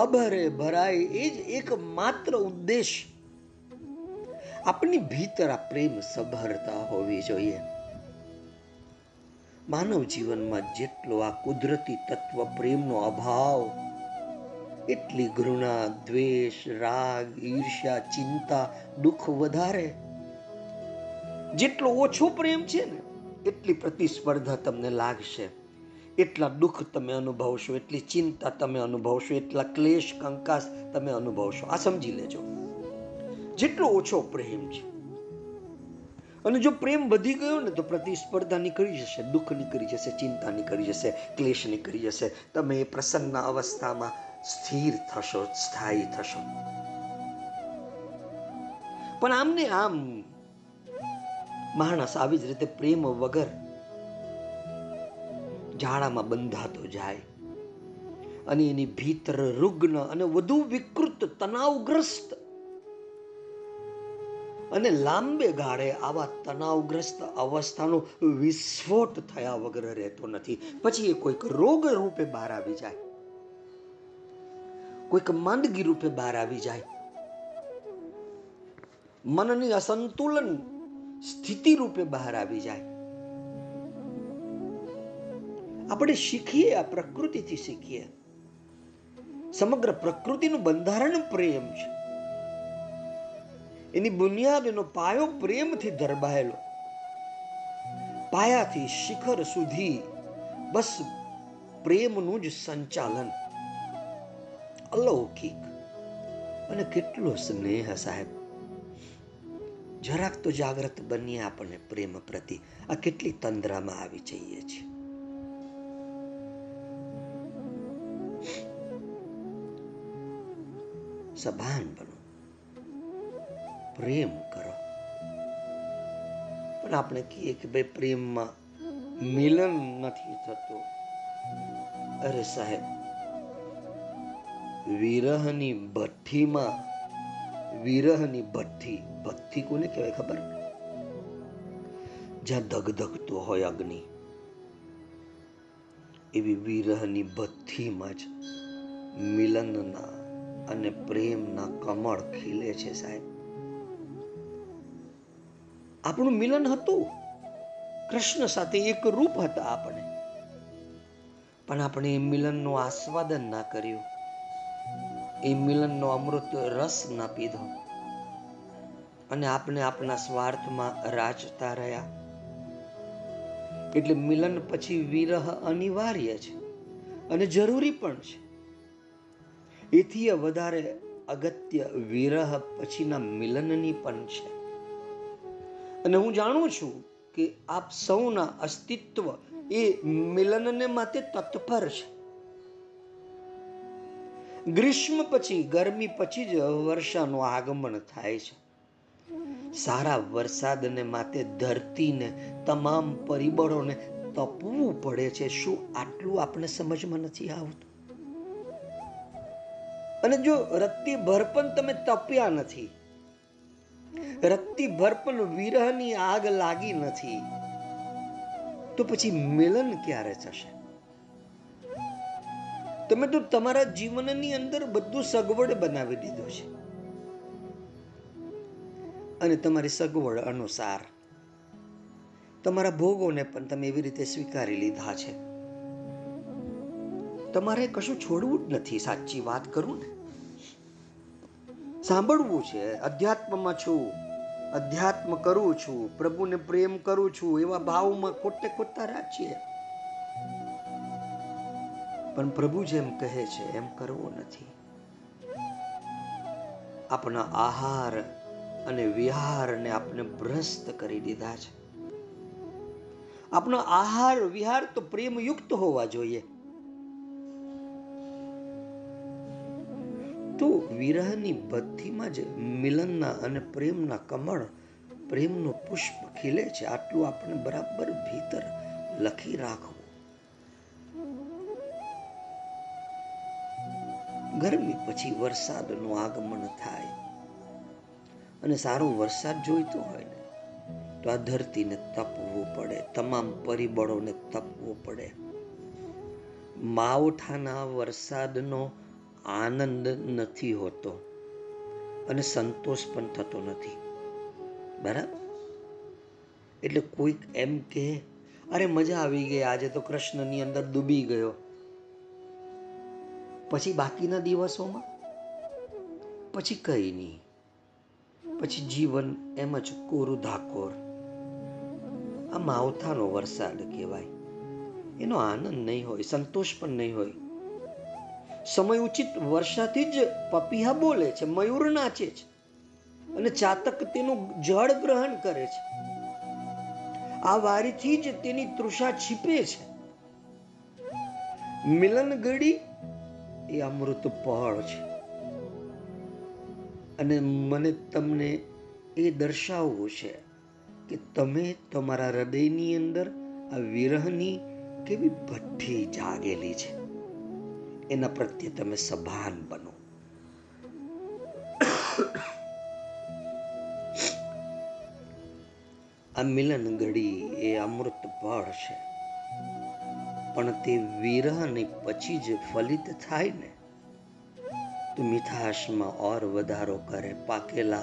અભરે ભરાય એ જ એક માત્ર ઉદ્દેશ. આપની ભીતર આ પ્રેમ સભરતા હોવી જોઈએ. માનવ જીવનમાં જેટલો આ કુદરતી તત્વ પ્રેમનો અભાવ, એટલી ઘૃણા, દ્વેષ, રાગ, ઈર્ષ્યા, ચિંતા, દુઃખ વધારે. જેટલો ઓછો પ્રેમ છે ને, એટલી પ્રતિસ્પર્ધા તમને લાગશે. એટલા દુઃખ તમે અનુભવશો, એટલી ચિંતા તમે અનુભવશો, એટલા ક્લેશ, કંકાસ તમે અનુભવશો. આ સમજી લેજો. જેટલો ઓછો પ્રેમ છે. અને જો પ્રેમ વધી ગયો ને તો પ્રતિસ્પર્ધા નીકળી જશે, દુઃખ નીકળી જશે, ચિંતા નીકળી જશે, ક્લેશ નીકળી જશે. તમે એ પ્રસન્ન અવસ્થામાં સ્થિર થશો, સ્થાયી થશો. પણ આમને આમ માણસ આવી જ રીતે પ્રેમ વગર ઝાડામાં બંધાતો જાય. અને એની ભીતર રુગ્ન અને વધુ વિકૃત તણાવગ્રસ્ત. અને લાંબે ગાળે આવા તણાવગ્રસ્ત અવસ્થાનો વિસ્ફોટ થયા વગર રહેતો નથી. પછી એ કોઈક રોગ રૂપે બહાર આવી જાય. કોઈક માંદગી રૂપે બહાર આવી જાય. મનની અસંતુલન સ્થિતિ રૂપે બહાર આવી જાય. આપણે શીખીએ, આ પ્રકૃતિથી શીખીએ. સમગ્ર પ્રકૃતિનું બંધારણ પ્રેમ છે. એની બુનિયાદ એનો પાયો પ્રેમથી ધરબાયેલો. પાયાથી શિખર સુધી બસ પ્રેમનું જ સંચાલન. અલૌકિક અને કેટલો સ્નેહ સાહેબ. જરાક તો જાગ્રત બનીએ આપણને પ્રેમ પ્રતિ. આ કેટલી તંદ્રામાં આવી જઈએ છીએ. સભાન બનો. પ્રેમ કરો. પણ આપણે કહીએ કે ભાઈ પ્રેમમાં મિલન નથી થતું. અરે સાહેબ, વિરહની ભઠ્ઠીમાં, વિરહની ભઠ્ઠી ભઠ્ઠી કોને કહેવાય ખબર? જ્યાં ધગધગતો હોય અગ્નિ, એવી વિરહની ભઠ્ઠીમાં જ મિલનના અને પ્રેમના કમળ ખીલે છે સાહેબ. આપણું મિલન હતું. કૃષ્ણ સાથે એક રૂપ હતા આપણે. પણ આપણે એ મિલનનું આસ્વાદન ના કર્યું. એ મિલનનો અમૃત રસ ના પીધો. અને આપણે આપણા સ્વાર્થમાં રાજતા રહ્યા. એટલે મિલન પછી વિરહ અનિવાર્ય છે. અને જરૂરી પણ છે. એથી વધારે અગત્ય વિરહ પછીના મિલનની પણ છે. અને હું જાણું છું કે આપ સૌના અસ્તિત્વ એ મિલનને માટે તત્પર છે. ગ્રીષ્મ પછી ગરમી પછી જ વર્ષાનું આગમન થાય છે. સારા વરસાદને માટે ધરતીને તમામ પરિબળોને તપવું પડે છે. શું આટલું આપણે સમજમાં નથી આવતું? અને જો રત્તી ભર પણ તમે તપ્યા નથી રત્તી ભર પણ વિરહની આગ લાગી નથી, તો પછી મિલન ક્યારે થશે? તમે તો તમારા જીવનની અંદર બધું સગવડ બનાવી દીધું છે. અને તમારી સગવડ અનુસાર તમારા ભોગોને પણ તમે એવી રીતે સ્વીકારી લીધા છે. તમારે કશું છોડવું જ નથી, સાચી વાત કરું ને? સાંભળવું છે. અધ્યાત્મમાં છું. અધ્યાત્મ કરું છું. પ્રભુને પ્રેમ કરું છું. એવા ભાવમાં ખોટે ખોટા રાખીએ. પણ પ્રભુ જેમ કહે છે, એમ કરવો નથી. આપણા આહાર અને વિહારને આપણે ભ્રસ્ત કરી દીધા છે. આપણો આહાર વિહાર તો પ્રેમયુક્ત હોવા જોઈએ. વિરહની ભથ્થીમાં જ મિલનના અને પ્રેમના કમળ પ્રેમનું પુષ્પ ખીલે છે. આટલું આપણે બરાબર ભીતર લખી રાખવું. ગરમી પછી વરસાદનું આગમન થાય. અને સારો વરસાદ જોઈતો હોય ને, તો આ ધરતીને તપવું પડે. તમામ પરિબળોને તપવું પડે. માવઠાના વરસાદનો આનંદ નથી હોતો અને સંતોષ પણ થતો નથી. બરાબર? એટલે કોઈક એમ કે, અરે, મજા આવી ગઈ આજે તો કૃષ્ણની અંદર ડૂબી ગયો. પછી બાકીના દિવસોમાં? પછી કઈ નહીં. પછી જીવન એમ જ કોરું ધાકોર આ માવઠાનો વરસાદ કહેવાય. એનો આનંદ નહીં હોય, સંતોષ પણ નહીં હોય. સમય ઉચિત વર્ષાથી જ પપીહા બોલે છે, મયુર નાચે છે અને ચાતક તેનું જળ ગ્રહણ કરે છે. આ વારીથી જ તેની તૃષા છીપે છે. મિલન ઘડી એ અમૃત પળ છે. અને મને તમને એ દર્શાવવું છે કે તમે તમારા હૃદયની અંદર આ વિરહની કેવી ભઠ્ઠી જાગેલી છે. એના પ્રત્યે તમે સભાન બનો. આ મિલન ઘડી એ અમૃત પળ છે. પણ તે વિરહની પછી જ ફલિત થાય ને? તો મીઠાશમાં ઓર વધારો કરે પાકેલા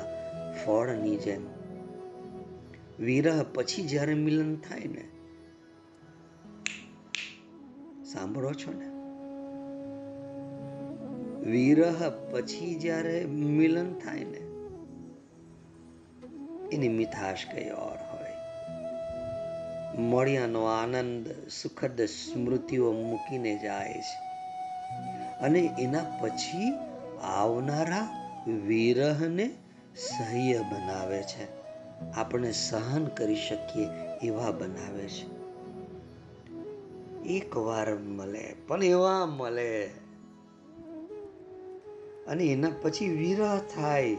ફળની જેમ. વિરહ પછી જ્યારે મિલન થાય ને? સાંભળો છો ને? વિરહ પછી જ્યારે મિલન થાય ને, એની મીઠાશ કઈ ઓર હોય. મળ્યાનો આનંદ, સુખદ સ્મૃતિઓ મૂકીને જાય છે. અને એના પછી આવનારા વિરહને સહ્ય બનાવે છે. આપણે સહન કરી શકીએ એવા બનાવે છે. એક વાર મળે, પણ એવા મળે અને એના પછી વિરહ થાય.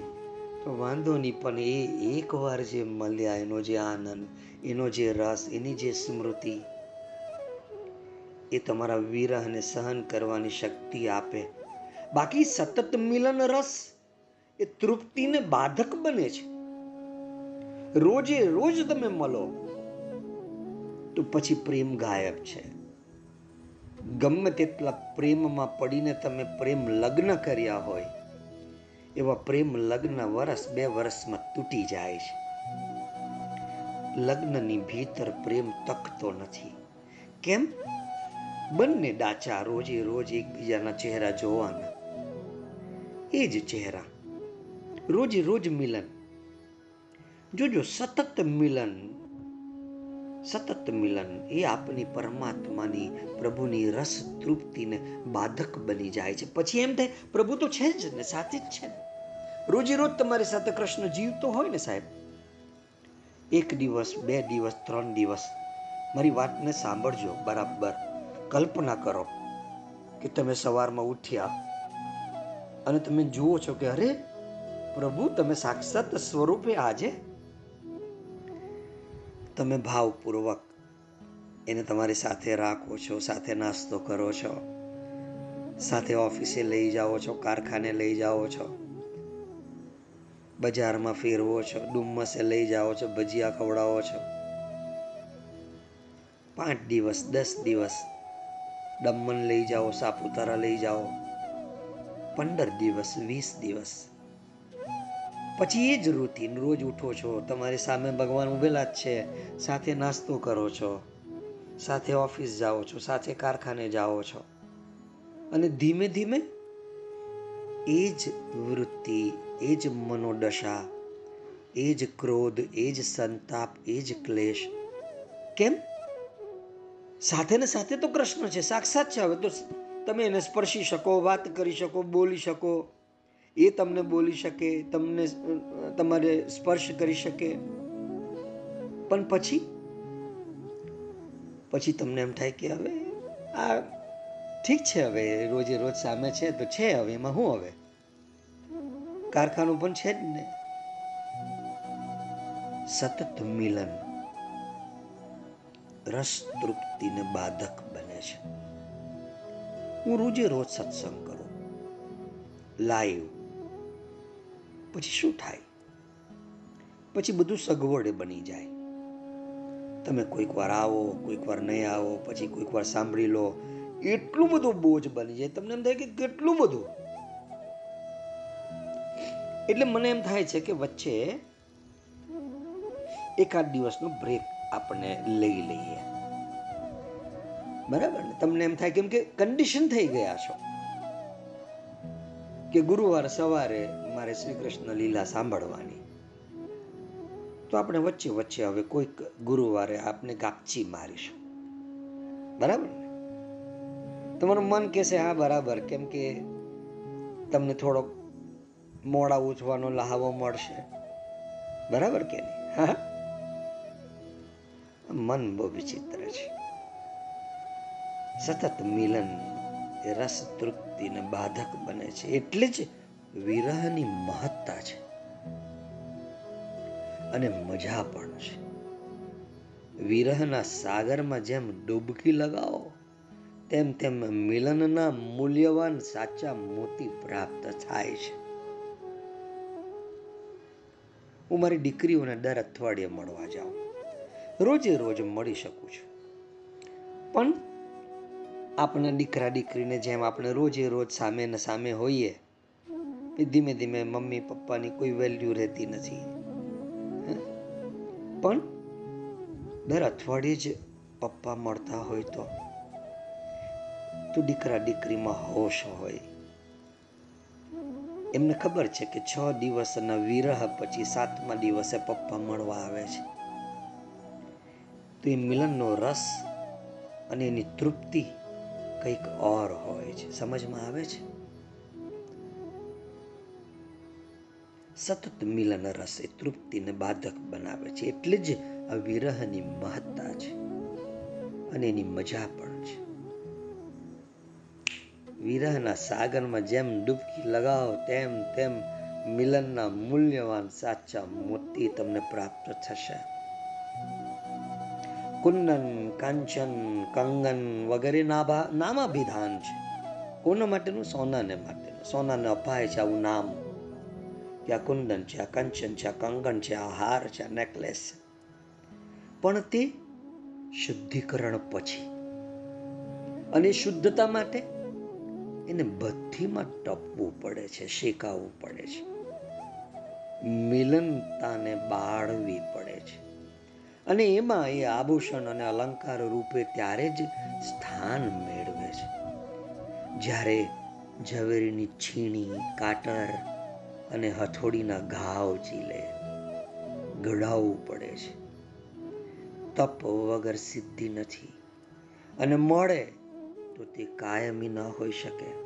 તો વાંધો નહીં, પણ એ એકવાર જે મળ્યા, એનો જે આનંદ, એનો જે રસ, એની જે સ્મૃતિ, એ તમારા વિરહને સહન કરવાની શક્તિ આપે. બાકી સતત મિલન રસ એ તૃપ્તિને બાધક બને છે. રોજે રોજ તમે મળો તો પછી પ્રેમ ગાયબ છે. ગમે તેટલા પ્રેમમાં પડીને તમે પ્રેમ લગ્ન કર્યા હોય, એવા પ્રેમ લગ્ન વર્ષ બે વર્ષમાં તૂટી જાય છે. લગ્નની ભીતર પ્રેમ તકતો નથી. કેમ? બંને ડાચા રોજે રોજ એકબીજાના ચહેરા જોવાના. એ જ ચહેરા. રોજે રોજ મિલન. જોજો, સતત મિલન સતત મિલન એ આપની પરમાત્માની પ્રભુની રસ તૃપ્તિને બાધક બની જાય છે. પછી એમ થાય, પ્રભુ તો છે જ ને, સાથે જ છે રોજે રોજ તમારી સાથે કૃષ્ણ જીવતો હોય ને સાહેબ, એક દિવસ, બે દિવસ, ત્રણ દિવસ, મારી વાતને સાંભળજો, બરાબર. કલ્પના કરો કે તમે સવારમાં ઉઠ્યા અને તમે જુઓ છો કે, અરે, પ્રભુ, તમે સાક્ષાત સ્વરૂપે આજે તમે ભાવપૂર્વક એને તમારી સાથે રાખો છો, સાથે નાસ્તો કરો છો, સાથે ઓફિસે લઈ જાઓ છો, કારખાને લઈ જાઓ છો, બજારમાં ફેરવો છો, ડુમ્મસે લઈ જાઓ છો, ભજીયા ખવડાવો છો. પાંચ દિવસ, દસ દિવસ દમણ લઈ જાઓ, સાપુતારા લઈ જાઓ. પંદર દિવસ, વીસ દિવસ પછી એ જ રૂટીન. રોજ ઉઠો છો, તમારી સામે ભગવાન ઉભેલા જ છે, સાથે નાસ્તો કરો છો, સાથે ઓફિસ જાઓ છો, સાથે કારખાને જાઓ છો. અને ધીમે ધીમે એ જ વૃત્તિ, એ જ મનોદશા, એ જ ક્રોધ, એ જ સંતાપ, એ જ ક્લેશ. કેમ? સાથે ને સાથે તો કૃષ્ણ છે, સાક્ષાત છે. હવે તો તમે એને સ્પર્શી શકો, વાત કરી શકો, બોલી શકો. એ તમને બોલી શકે, તમને તમારે સ્પર્શ કરી શકે. પણ પછી? પછી તમને એમ થાય કે હવે આ ઠીક છે હવે, રોજે રોજ સામે છે તો છે હવે, એમાં શું હવે? કારખાનું પણ છે જ ને. સતત મિલન. રસ તૃપ્તિને બાધક બને છે. હું રોજે રોજ સત્સંગ કરું. લાઈવ પછી શું થાય? પછી બધું સગવડે બની જાય. તમે કોઈક વાર આવો, કોઈક વાર નહીં આવો, પછી કોઈક વાર સાંભળી લો. એટલું બધું બોજ બની જાય. તમને એમ થાય કે કેટલું બધું? એટલે મને એમ થાય છે કે વચ્ચે એકાદ દિવસનો બ્રેક આપણે લઈ લઈએ. બરાબર ને? તમને એમ થાય કેમ કે કન્ડિશન થઈ ગયા છો. કે ગુરુવાર સવારે મારે શ્રી કૃષ્ણ લીલા સાંભળવાની. તો આપણે વચ્ચે વચ્ચે હવે કોઈક ગુરુવારે આપને ગાપચી મારીશું. બરાબર ને? તમારું મન કહેશે, હા, બરાબર. કેમ કે તમને થોડોક મોડા ઉઠવાનો લહાવો મળશે. બરાબર કે નહીં? હા. મન બહુ વિચિત્ર છે. સતત મિલન રસ તૃપ્તિને બાધક બને છે. એટલે જ વિરહની મહત્તા છે. અને મજા પણ છે. વિરહના સાગરમાં જેમ ડૂબકી લગાવો, તેમ તેમ મિલનના મૂલ્યવાન સાચા મોતી પ્રાપ્ત થાય છે. હું મારી દીકરીઓને દર અઠવાડિયે મળવા જાઉં. રોજે રોજ મળી શકું છું. પણ આપણા દીકરા દીકરીને જેમ આપણે રોજે રોજ સામે ને સામે હોઈએ, એ ધીમે ધીમે મમ્મી, પપ્પાની કોઈ વેલ્યુ રહેતી નથી. પણ દર અઠવાડિયે જ પપ્પા મળતા હોય તો તો દીકરા દીકરીમાં હોશ હોય. એમને ખબર છે કે છ દિવસના વિરહ પછી સાતમા દિવસે પપ્પા મળવા આવે છે. તો એ મિલનનો રસ અને એની તૃપ્તિ કંઈક ઓર હોય છે. સમજમાં આવે છે? સતત મિલન રસ એ તૃપ્તિને બાધક બનાવે છે. એટલે જ આ વિરહની મહત્તા છે અને એની મજા પણ છે. વિરહના સાગરમાં જેમ ડૂબકી લગાવો, તેમ તેમ મિલનના મૂલ્યવાન સાચા મોતી તમને પ્રાપ્ત થશે. કુંદન કાંચન કંગન વગેરે નાભા નામાભિધાન છે કોના માટેનું સોનાને માટેનું સોનાને અપાય છે આવું નામ કે આ કુંદન છે આ કંચન છે આ કંગન છે આ હાર છે આ નેકલેસ પણ તે શુદ્ધિકરણ પછી અને શુદ્ધતા માટે એને બધીમાં ટપવું પડે છે શેકાવવું પડે છે। મિલનતાને બાળવી પડે છે। અને એમાં એ આભૂષણ અને અલંકાર રૂપે ત્યારે જ સ્થાન મેળવે છે. જ્યારે ઝવેરીની છીણી કાટર અને હથોડીના ઘાવ ચીલે ઘડાવવું પડે છે. તપ વગર સિદ્ધિ નથી અને મળે તો તે કાયમી ન હોઈ શકે.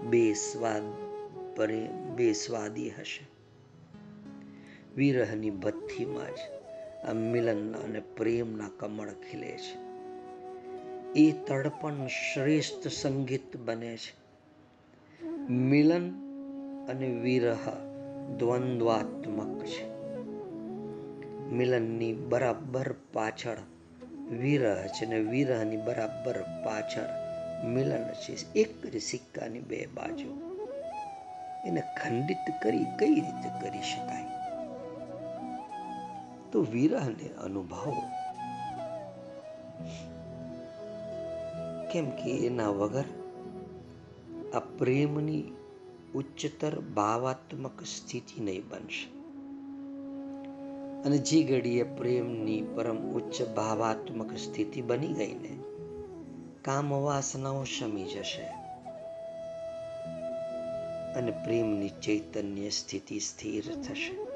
બે સ્વાદ પરે, બે હશે. વિરહની ભથ્થીમાં જ આ મિલનના અને પ્રેમના કમળ ખીલે છે. એ તડપણ શ્રેષ્ઠ સંગીત બને છે. મિલન અને વિરહ દ્વંદ્વાત્મક છે. મિલનની બરાબર પાછળ વિરહ છે ને વિરહની બરાબર પાછળ મિલન છે. એક જ સિક્કાની બે બાજુ. એને ખંડિત કરી કઈ રીતે કરી શકાય? તો વિરહને અનુભવો. કેમ કે એના વગર આ પ્રેમની ઉચ્ચતર ભાવાત્મક સ્થિતિ નહીં બનશે. અને જે ઘડીએ પ્રેમની પરમ ઉચ્ચ ભાવાત્મક સ્થિતિ બની ગઈ ને કામ વાસનાઓ શમી જશે અને પ્રેમની ચૈતન્ય સ્થિતિ સ્થિર થશે.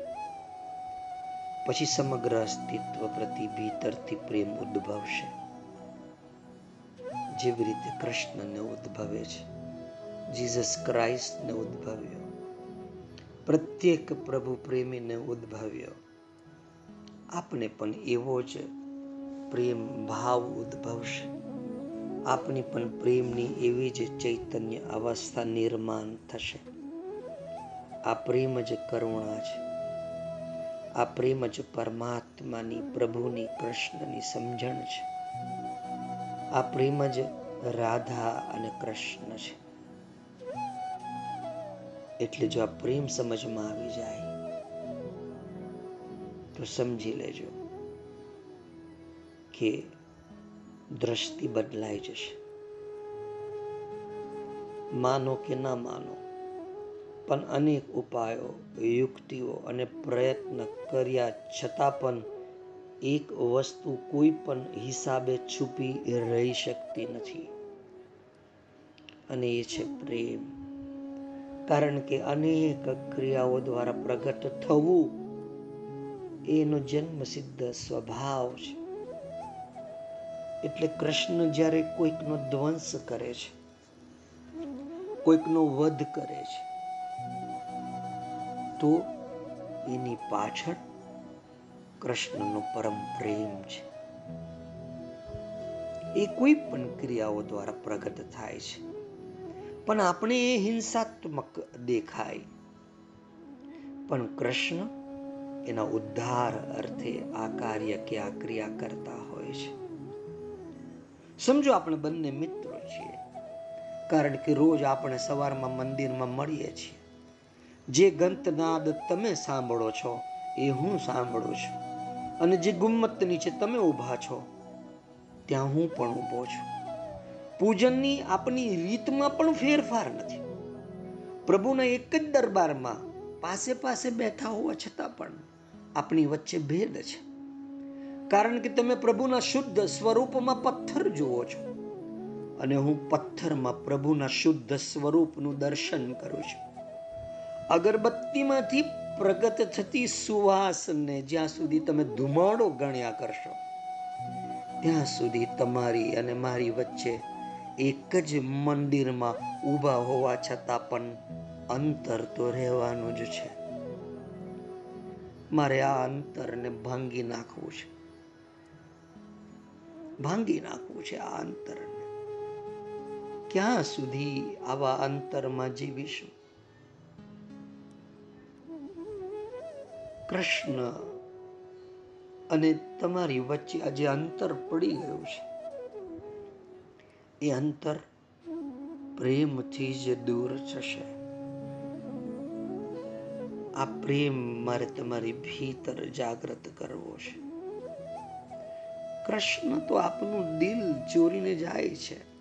પછી સમગ્ર અસ્તિત્વ પ્રતિ ભીતરથી પ્રેમ ઉદ્ભવશે. જેવી રીતે કૃષ્ણને ઉદ્ભવે છે, જીસસ ક્રાઇસ્ટને ઉદ્ભવ્યો, પ્રત્યેક પ્રભુ પ્રેમીને ઉદ્ભવ્યો. આપને પણ એવો જ પ્રેમ ભાવ ઉદ્ભવશે. આપની પણ પ્રેમની એવી જ ચૈતન્ય અવસ્થા નિર્માણ થશે. આ પ્રેમ જ કરુણા છે. આ પ્રેમ જ પરમાત્માની પ્રભુની કૃષ્ણની સમજણ છે. આ પ્રેમ જ રાધા અને કૃષ્ણ છે. એટલે જો આ પ્રેમ સમજમાં આવી જાય, તો સમજી લેજો કે દ્રષ્ટિ બદલાઈ જશે. માનો કે ના માનો પણ અનેક ઉપાયો, યુક્તિઓ અને પ્રયત્ન કર્યા છતાં પણ એક વસ્તુ કોઈ પણ હિસાબે છુપી રહી શકતી નથી. અને એ છે પ્રેમ. કારણ કે અનેક ક્રિયાઓ દ્વારા પ્રગટ થવું એનો જન્મ સિદ્ધ સ્વભાવ છે. એટલે કૃષ્ણ જ્યારે કોઈકનો ધ્વંસ કરે છે, કોઈકનો વધ કરે છે તો એની પાછળ કૃષ્ણનો પરમ પ્રેમ છે. એ કોઈ પણ ક્રિયાઓ દ્વારા પ્રગટ થાય છે. પણ આપણે એ હિંસાત્મક દેખાય. પણ કૃષ્ણ એના ઉદ્ધાર અર્થે આ કાર્ય કે આ ક્રિયા કરતા હોય છે. સમજો આપણે બંને મિત્રો છીએ. કારણ કે રોજ આપણે સવારમાં મંદિરમાં મળીએ છીએ. જે ગંતનાદ તમે સાંભળો છો, એ હું સાંભળું છું. અને જે ગુમ્મત નીચે તમે ઊભા છો, ત્યાં હું પણ ઊભો છું. પૂજનની આપની રીતમાં પણ ફેરફાર નથી. પ્રભુના એક જ દરબારમાં પાસે પાસે બેઠા હોવા છતાં પણ આપણી વચ્ચે ભેદ છે. કારણ કે તમે પ્રભુના શુદ્ધ સ્વરૂપમાં પથ્થર જુઓ છો. અને હું પથ્થરમાં પ્રભુના શુદ્ધ સ્વરૂપનું દર્શન કરું છું. અગરબત્તીમાંથી પ્રગટ થતી સુવાસને જ્યાં સુધી તમે ધુમાડો ગણ્યા કરશો, ત્યાં સુધી તમારી અને મારી વચ્ચે એક જ મંદિરમાં ઊભા હોવા છતાં પણ અંતર તો રહેવાનું જ છે. મારે આ અંતરને ભાંગી નાખવું છે. ભાંગી નાખવું છે આ અંતરને. ક્યાં સુધી આવા અંતરમાં જીવીશું? કૃષ્ણ અને તમારી વચ્ચે આજે અંતર પડી ગયું છે. એ અંતર પ્રેમથી જ દૂર થશે. આ પ્રેમ મારે તમારી ભીતર જાગૃત કરવો છે. કૃષ્ણ તો આપનું દિલ ચોરીને જાય છે.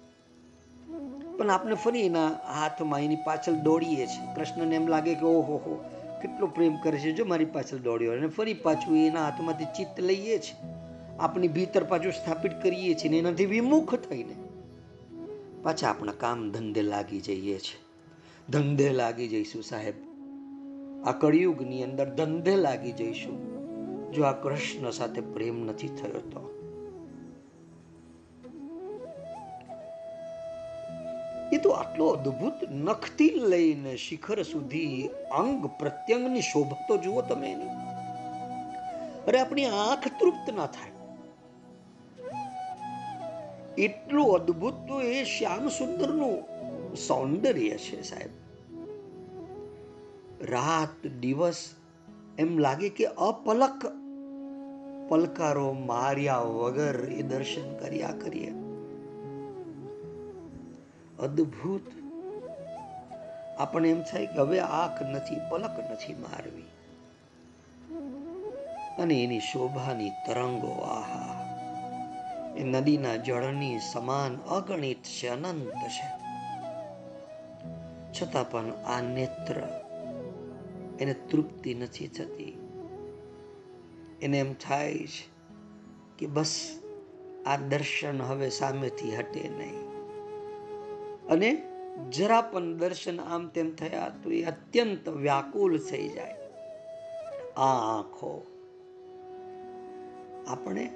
પણ આપણે ફરી એના હાથમાં એની પાછળ દોડીએ છીએ. કૃષ્ણને એમ લાગે કે ઓહો હો કેટલો પ્રેમ કરે છે જો મારી પાછળ દોડ્યો અને ફરી પાછું એના હાથમાંથી ચિત્ત લઈએ છીએ. આપણી ભીતર પાછું સ્થાપિત કરીએ છીએ ને એનાથી વિમુખ થઈને પાછા આપણા કામ ધંધે લાગી જઈએ છીએ. ધંધે લાગી જઈશું સાહેબ. આ કળિયુગની અંદર ધંધે લાગી જઈશું. જો આ કૃષ્ણ સાથે પ્રેમ નથી થયો તો. તો આટલો અદ્ભુત નખથી લઈને શિખર સુધી અંગ પ્રત્યંગની શોભા તો જુઓ તમે એની. અરે, આપણી આંખ તૃપ્ત ના થાય. એટલું અદ્ભુત તો એ શ્યામ સુંદરનું સૌંદર્ય છે સાહેબ. રાત, દિવસ એમ લાગે કે અપલક પલકારો માર્યા વગર એ દર્શન કર્યા કરીએ. અદ્ભુત. આપણે એમ થાય કે હવે આંખ નથી, પલક નથી મારવી. અને એની શોભાની તરંગો, આહા. એ નદીના જળની સમાન અગણિત છે, અનંત છે. છતાં પણ આ નેત્ર એને તૃપ્તિ નથી થતી. એને એમ થાય છે કે બસ આ દર્શન હવે સામેથી હટે નહીં. અને જરા પણ દર્શન આમ તેમ થયા તો એ અત્યંત વ્યાકુલ થઈ જાય. આ આંખો. આપણે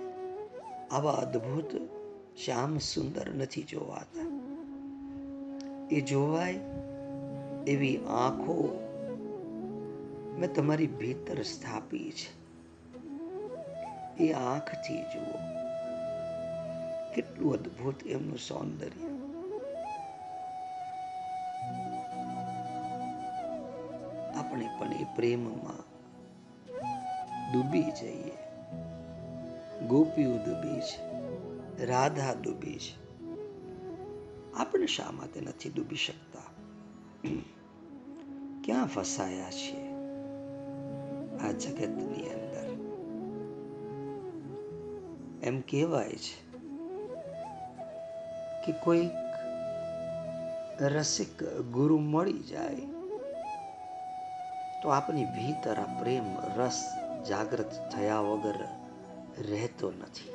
આવા અદ્ભુત શ્યામ સુંદર નથી જોવાતા. એ જોવાય એવી આંખો મેં તમારી ભીતર સ્થાપી છે. એ આંખથી જુઓ. કેટલું અદ્ભુત એમનું સૌંદર્ય. આપણે પણ એ પ્રેમમાં ડૂબી જઈએ. ગોપીઓ ડૂબી છે, રાધા ડૂબી છે. આપણે શા માટે નથી ડૂબી શકતા? ક્યાં ફસાયા છીએ આ જગતની અંદર? એમ કહેવાય છે કે કોઈક રસિક ગુરુ મળી જાય તો આપની ભીતર આ પ્રેમ રસ જાગૃત થયા વગર રહેતો નથી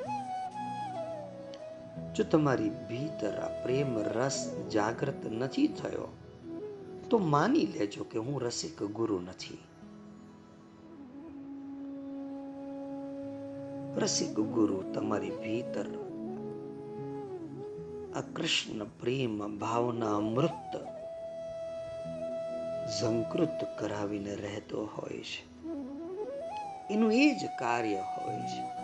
જો તમારી ભીતર આ પ્રેમ રસ જાગૃત નથી થયો તો માની લેજો કે હું રસિક ગુરુ નથી રસિક ગુરુ તમારી ભીતર આ કૃષ્ણ પ્રેમ ભાવના અમૃત ઝંકૃત કરાવીને રહેતો હોય છે. એનું એ જ કાર્ય હોય છે.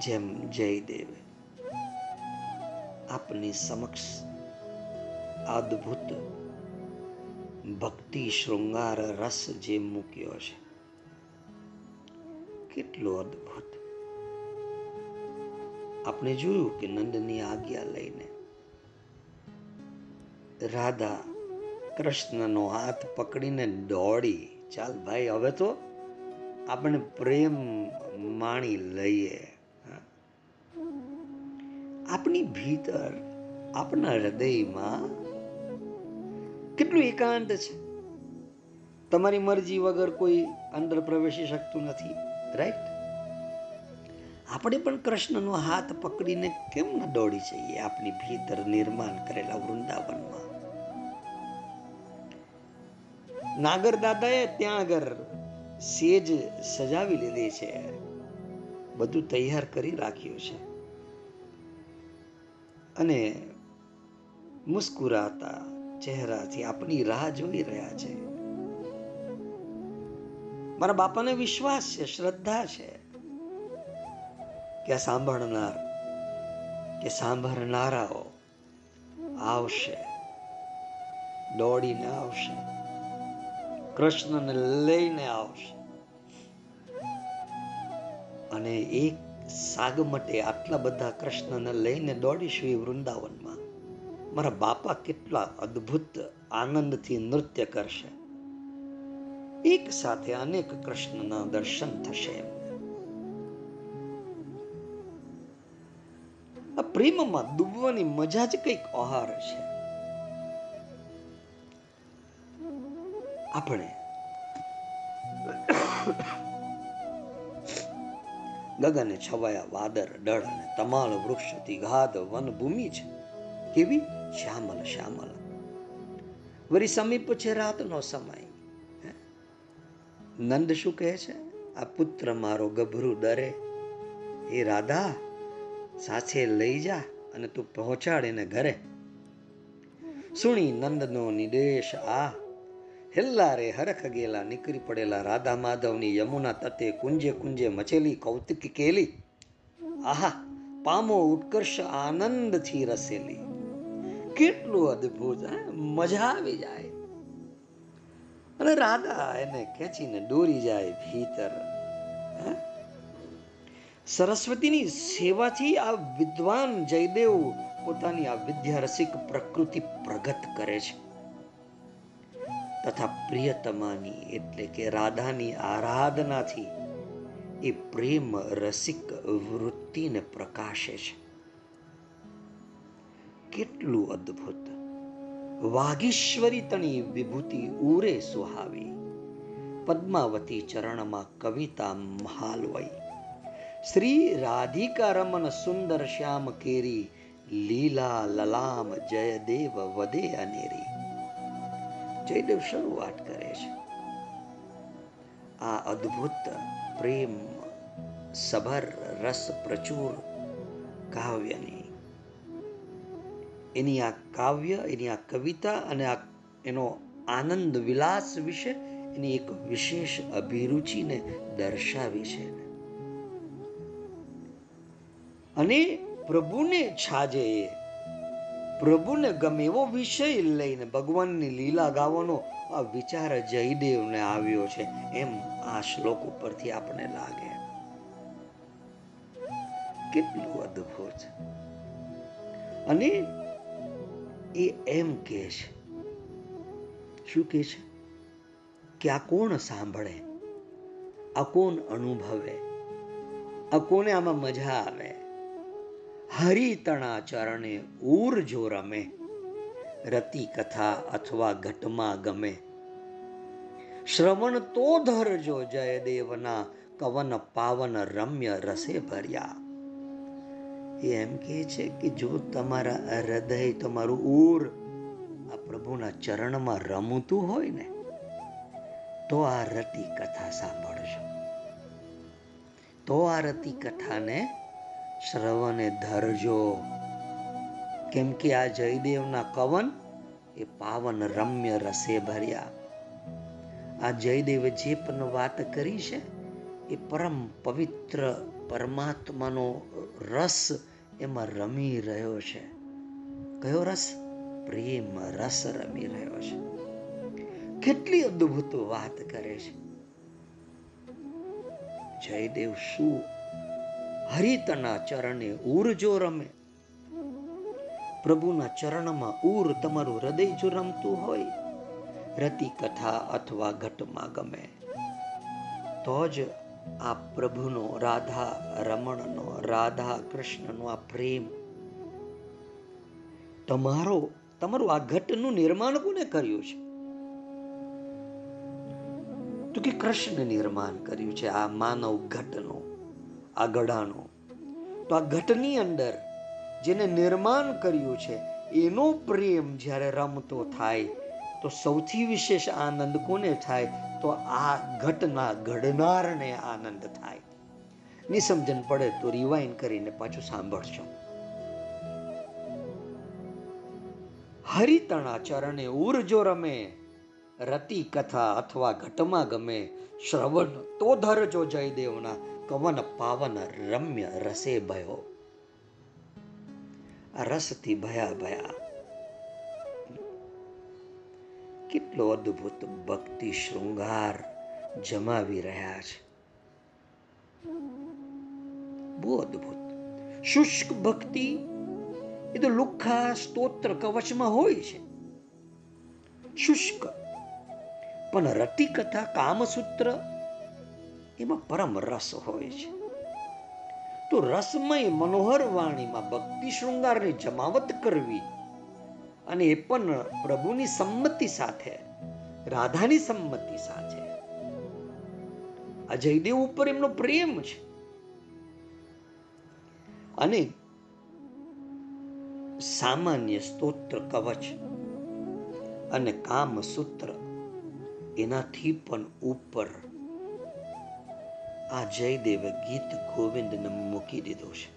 જેમ જયદેવે આપની સમક્ષ અદ્ભુત ભક્તિ શૃંગાર રસ જે મૂક્યો છે. કેટલો અદ્ભુત. આપણે જોયું કે નંદની આજ્ઞા લઈને રાધા કૃષ્ણનો હાથ પકડીને દોડી. ચાલ ભાઈ, હવે તો આપણે પ્રેમ માણી લઈએ. આપણી ભીતર આપણા હૃદયમાં કેટલું એકાંત છે? તમારી મરજી વગર કોઈ અંદર પ્રવેશી શકતું નથી રાઈટ આપણે પણ કૃષ્ણનો હાથ પકડીને કેમ ન દોડી જઈએ? આપણી ભીતર નિર્માણ કરેલા વૃંદાવનમાં. નાગર દાદાએ ત્યાં આગળ સેજ સજાવી લીધી છે. બધું તૈયાર કરી રાખ્યું છે. અને મુસ્કુરાતા ચહેરાથી આપણી રાહ જોઈ રહ્યા છે. મારા બાપાને વિશ્વાસ છે, શ્રદ્ધા છે કે આ સાંભળનાર, કે સાંભળનારાઓ આવશે, દોડીને આવશે. કૃષ્ણને લઈને આવશે. અને એક સાગમટે આટલા બધા કૃષ્ણને લઈને દોડીશું એ વૃંદાવનમાં. મારા બાપા કેટલા અદ્ભુત આનંદથી નૃત્ય કરશે. એક સાથે અનેક કૃષ્ણના દર્શન થશે આ પ્રેમમાં ડૂબવાની મજા જ કંઈક ઓહાર છે. આપણે. ગગને છવાયા વાદર, ડળ અને તમાલ વૃક્ષથી ગાધ વનભૂમિ છે. કેવી? શ્યામલ શ્યામલ. વરી સમીપ છે રાતનો સમય. નંદ શું કહે છે? આ પુત્ર મારો ગભરું ડરે. એ રાધા સાથે લઈ જા અને તું પહોંચાડીને ઘરે. સુણી નંદનો નિદેશ આ હેલ્લારે હરખ ગેલા નીકળી પડેલા રાધા માધવની યમુના તતે કુંજે કુંજે મચેલી કૌતિક કેલી આહા પામો ઉત્કર્ષ આનંદથી રસેલી કેટલું અદ્ભુત મજા આવી જાય અને રાધા એને ખેંચીને દોરી જાય ભીતર સરસ્વતીની સેવાથી આ વિદ્વાન જયદેવ પોતાની આ વિદ્યારસિક પ્રકૃતિ પ્રગટ કરે છે તથા પ્રિયતમાની એટલે કે રાધાની આરાધનાથી એ પ્રેમ રસિક વૃત્તિને પ્રકાશે છે. કેટલું અદ્ભુત. વાગીશ્વરી તણી વિભૂતિ ઉરે સુહાવી. પદ્માવતી ચરણમાં કવિતા મહાલવઈ. શ્રી રાધિકા રમન સુંદર શ્યામ કેરી, લીલા લલામ જયદેવ વદે અનેરી. જયદેવ શરૂઆત કરે છે. આ અદ્ભુત પ્રેમ સભર રસ પ્રચુર કાવ્યની. એની આ કાવ્ય, એની આ કવિતા અને આ એનો આનંદ વિલાસ વિશે એની એક વિશેષ અભિરુચિને દર્શાવી છે. અને પ્રભુને છાજે પ્રભુને ગમે એવો વિષય લઈને ભગવાનની લીલા ગાવાનો આ વિચાર જયદેવને આવ્યો છે. એમ આ શ્લોક ઉપરથી આપણને લાગે. કેટલું અદ્ભુત અને એ એમ કે છે. શું કે છે? કે આ કોણ સાંભળે? આ કોણ અનુભવે? આ કોને આમાં મજા આવે? હરિતણા ચરણે ઉર જો રમે રતિ કથા અથવા ઘટમાં ગમે. શ્રવણ તો ધરજો જયદેવના, કવન પાવન રમ્ય રસે ભર્યા. એ એમ કે છે કે જો તમારા હૃદય તમારું ઉર આ પ્રભુના ચરણમાં રમતું હોય ને, તો આ રતિ કથા સાંભળજો. તો આ રતિ કથાને શ્રવણે ધરજો. કેમ કે આ જયદેવના કવન એ પાવન રમ્ય રસે ભર્યા. આ જયદેવે જે પણ વાત કરી છે, એ પરમ પવિત્ર પરમાત્માનો રસ એમાં રમી રહ્યો છે. કયો રસ? પ્રેમ રસ રમી રહ્યો છે. કેટલી અદ્ભુત વાત કરે છે. જયદેવ શું હરિતના ચરણે ઉર જો રમે. પ્રભુના ચરણમાં ઉર તમારું હૃદય જો રમતું હોય રતિ કથા અથવા ઘટમાં ગમે. તો જ આ પ્રભુનો રાધા રમણનો, રાધા કૃષ્ણનો આ પ્રેમ. તમારો, તમારું આ ઘટનું નિર્માણ કોને કર્યું છે? તો કે કૃષ્ણ નિર્માણ કર્યું છે આ માનવ ઘટનો. આ ગઢાનો. તો આ ઘટની અંદર જેને નિર્માણ કર્યું છે, એનો પ્રેમ જ્યારે રમતો થાય, તો સૌથી વિશેષ આનંદ કોને થાય? તો આ ઘટના ઘડનારને આનંદ થાય. નિસમજન પડે તો રિવાઇન કરીને પાછું સાંભળજો હરિતણા ચરણે ઉર્જો રમે રતિ કથા અથવા ઘટમાં ગમે શ્રવણ, તો ધરજો જયદેવના કવન પાવન રમ્ય રસે ભયો. આ રસથી ભયા ભયા. કેટલો અદ્ભુત ભક્તિ શૃંગાર જમાવી રહ્યા છે. બહુ અદ્ભુત. શુષ્ક ભક્તિ એ તો લુખ્ખા સ્તોત્ર કવચમાં હોય છે. શુષ્ક પણ રતિકથા કામસૂત્ર એમાં પરમ રસ હોય છે. તો રસમય મનોહર વાણીમાં ભક્તિ શૃંગારની જમાવટ કરવી અને એ પણ પ્રભુની સંમતિ સાથે, રાધાની સંમતિ સાથે. આ જયદેવ ઉપર એમનો પ્રેમ છે. અને સામાન્ય સ્તોત્ર કવચ અને કામસૂત્ર એનાથી પણ ઉપર આ જયદેવે ગીત ગોવિંદને મૂકી દીધો છે.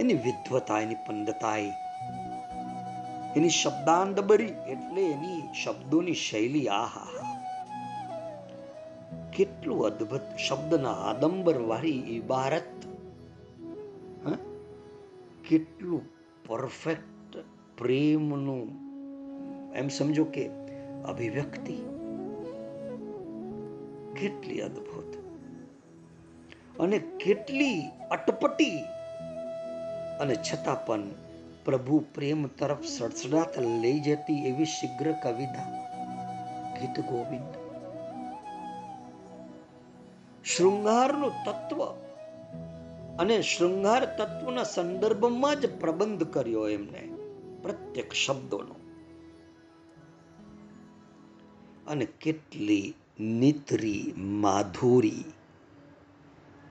એની વિદ્વતા એની પંદતાઈ એની શબ્દાંતબરી એટલે એની શબ્દોની શૈલી આહા કેટલું અદ્ભુત શબ્દના આદંબર વાળી ઇબારત કેટલું પરફેક્ટ પ્રેમનું, એમ સમજો કે અભિવ્યક્તિ. કેટલી અદ્ભુત. અને કેટલી અટપટી. અને છતાં પણ પ્રભુ પ્રેમ તરફ સડસડાટ લઈ જતી એવી શીઘ્ર કવિતા. ગીત ગોવિંદ. શૃંગારનું તત્વ. અને શૃંગાર તત્વના સંદર્ભમાં જ પ્રબંધ કર્યો એમને. પ્રત્યેક શબ્દોનો. અને કેટલી નિતરી માધુરી,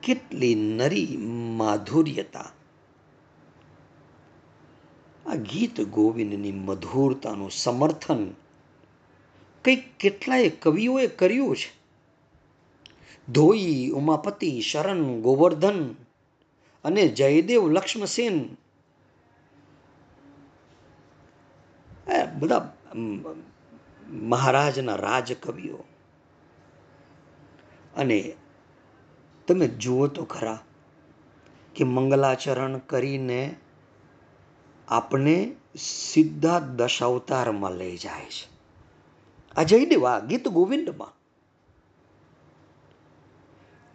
કેટલી નરી માધુર્યતા. આ ગીત ગોવિંદની મધુરતાનું સમર્થન કંઈક કેટલાય કવિઓએ કર્યું છે. ધોઈ ઉમાપતિ શરણ ગોવર્ધન અને જયદેવ લક્ષ્મસેન બધા મહારાજના રાજકવિઓ. અને તમે જુઓ તો ખરા કે મંગલાચરણ કરીને આપણે સીધા દશાવતારમાં લઈ જાય છે. આ જયદેવ દેવા ગીત ગોવિંદમાં.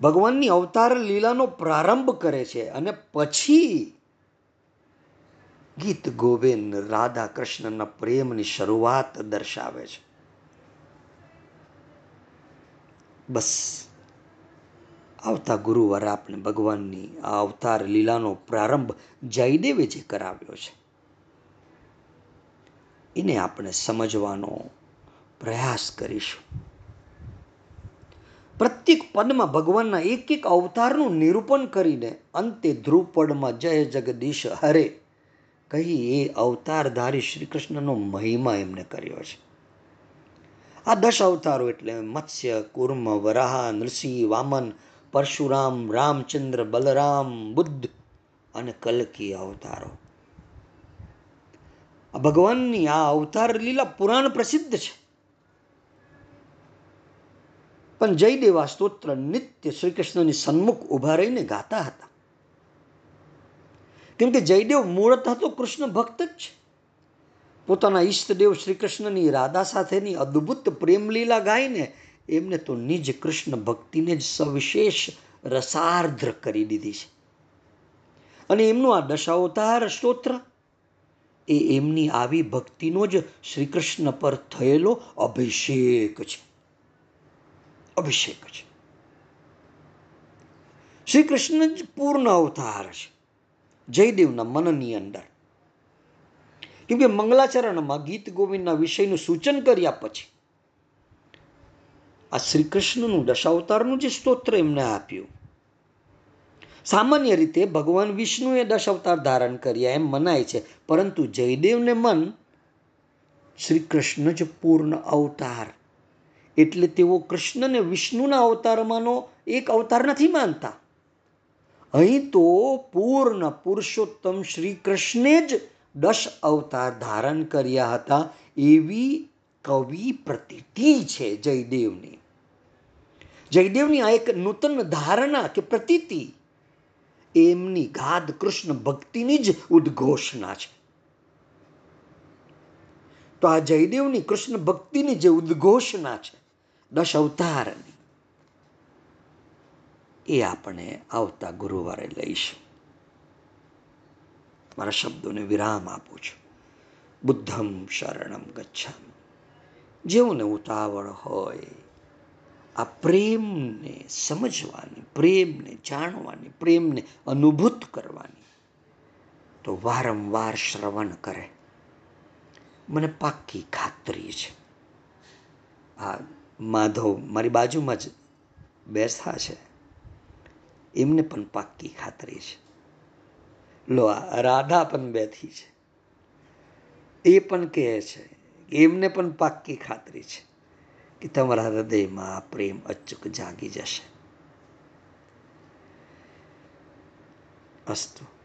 ભગવાનની અવતાર લીલાનો પ્રારંભ કરે છે અને પછી ગીત ગોવિંદ રાધા કૃષ્ણના પ્રેમની શરૂઆત દર્શાવે છે. બસ. આવતા ગુરુવારે આપણે ભગવાનની આ અવતાર લીલાનો પ્રારંભ જયદેવે જે કરાવ્યો છે. એને આપણે સમજવાનો પ્રયાસ કરીશું. પ્રત્યેક પદમાં ભગવાનના એક એક અવતારનું નિરૂપણ કરીને અંતે ધ્રુવપદમાં જય જગદીશ હરે. કહી એ અવતારધારી શ્રી કૃષ્ણનો મહિમા એમને કર્યો છે. આ દશ અવતારો એટલે મત્સ્ય, કુર્મ, વરાહ, નૃસિંહ, વામન, પરશુરામ, રામચંદ્ર, બલરામ, બુદ્ધ અને કલકી અવતારો. ભગવાનની આ અવતાર લીલા પુરાણ પ્રસિદ્ધ છે. પણ જયદેવા સ્તોત્ર નિત્ય શ્રી કૃષ્ણની સન્મુખ ઊભા રહીને ગાતા હતા. કેમ કે જયદેવ મૂળત હતો કૃષ્ણ ભક્ત જ. છે પોતાના ઈષ્ટદેવ શ્રી કૃષ્ણની રાધા સાથેની અદ્ભુત પ્રેમલીલા ગાઈને એમને તો નિજ કૃષ્ણ ભક્તિને જ સવિશેષ રસાર્દ્ર કરી દીધી છે. અને એમનું આ દશાવતાર સ્તોત્ર એ એમની આવી ભક્તિનો જ શ્રી કૃષ્ણ પર થયેલો અભિષેક છે. અભિષેક છે. શ્રી કૃષ્ણ જ પૂર્ણ અવતાર છે. જયદેવના મનની અંદર. કેમકે મંગલાચરણમાં ગીત ગોવિંદના વિષયનું સૂચન કર્યા પછી આ શ્રી કૃષ્ણનું દશાવતારનું જે સ્તોત્ર એમને આપ્યું, સામાન્ય રીતે ભગવાન વિષ્ણુએ દશાવતાર ધારણ કર્યા એમ મનાય છે, પરંતુ જયદેવને મન શ્રી કૃષ્ણ જ પૂર્ણ અવતાર. એટલે તેઓ કૃષ્ણને વિષ્ણુના અવતારમાંનો એક અવતાર નથી માનતા. અહીં તો પૂર્ણ પુરુષોત્તમ શ્રી કૃષ્ણે જ દશ અવતાર ધારણ કર્યા હતા એવી કવિ પ્રતીતિ છે જયદેવની. જયદેવની આ એક નૂતન ધારણા કે પ્રતીતિ, એમની ગાદ કૃષ્ણ ભક્તિની જ ઉદ્ઘોષણા છે. તો આ જયદેવની કૃષ્ણ ભક્તિની જે ઉદ્ઘોષણા છે, દશ અવતારની એ આપણે આવતા ગુરુવારે લઈશું. મારા શબ્દોને વિરામ આપું છું. બુદ્ધમ શરણમ ગચ્છામ. જેઓને ઉતાવળ હોય, આ પ્રેમને સમજવાની, પ્રેમને જાણવાની, પ્રેમને અનુભૂત કરવાની, તો વારંવાર શ્રવણ કરે. મને પાક્કી ખાતરી છે. આ માધવ મારી બાજુમાં જ બેસતા છે. એમને પણ પાક્કી ખાતરી છે. લો, આ રાધા પણ બેઠી છે. એ પણ કહે છે એમને પણ પાક્કી ખાતરી છે કે તમારા હૃદયમાં આ પ્રેમ અચૂક જાગી જશે. અસ્તુ.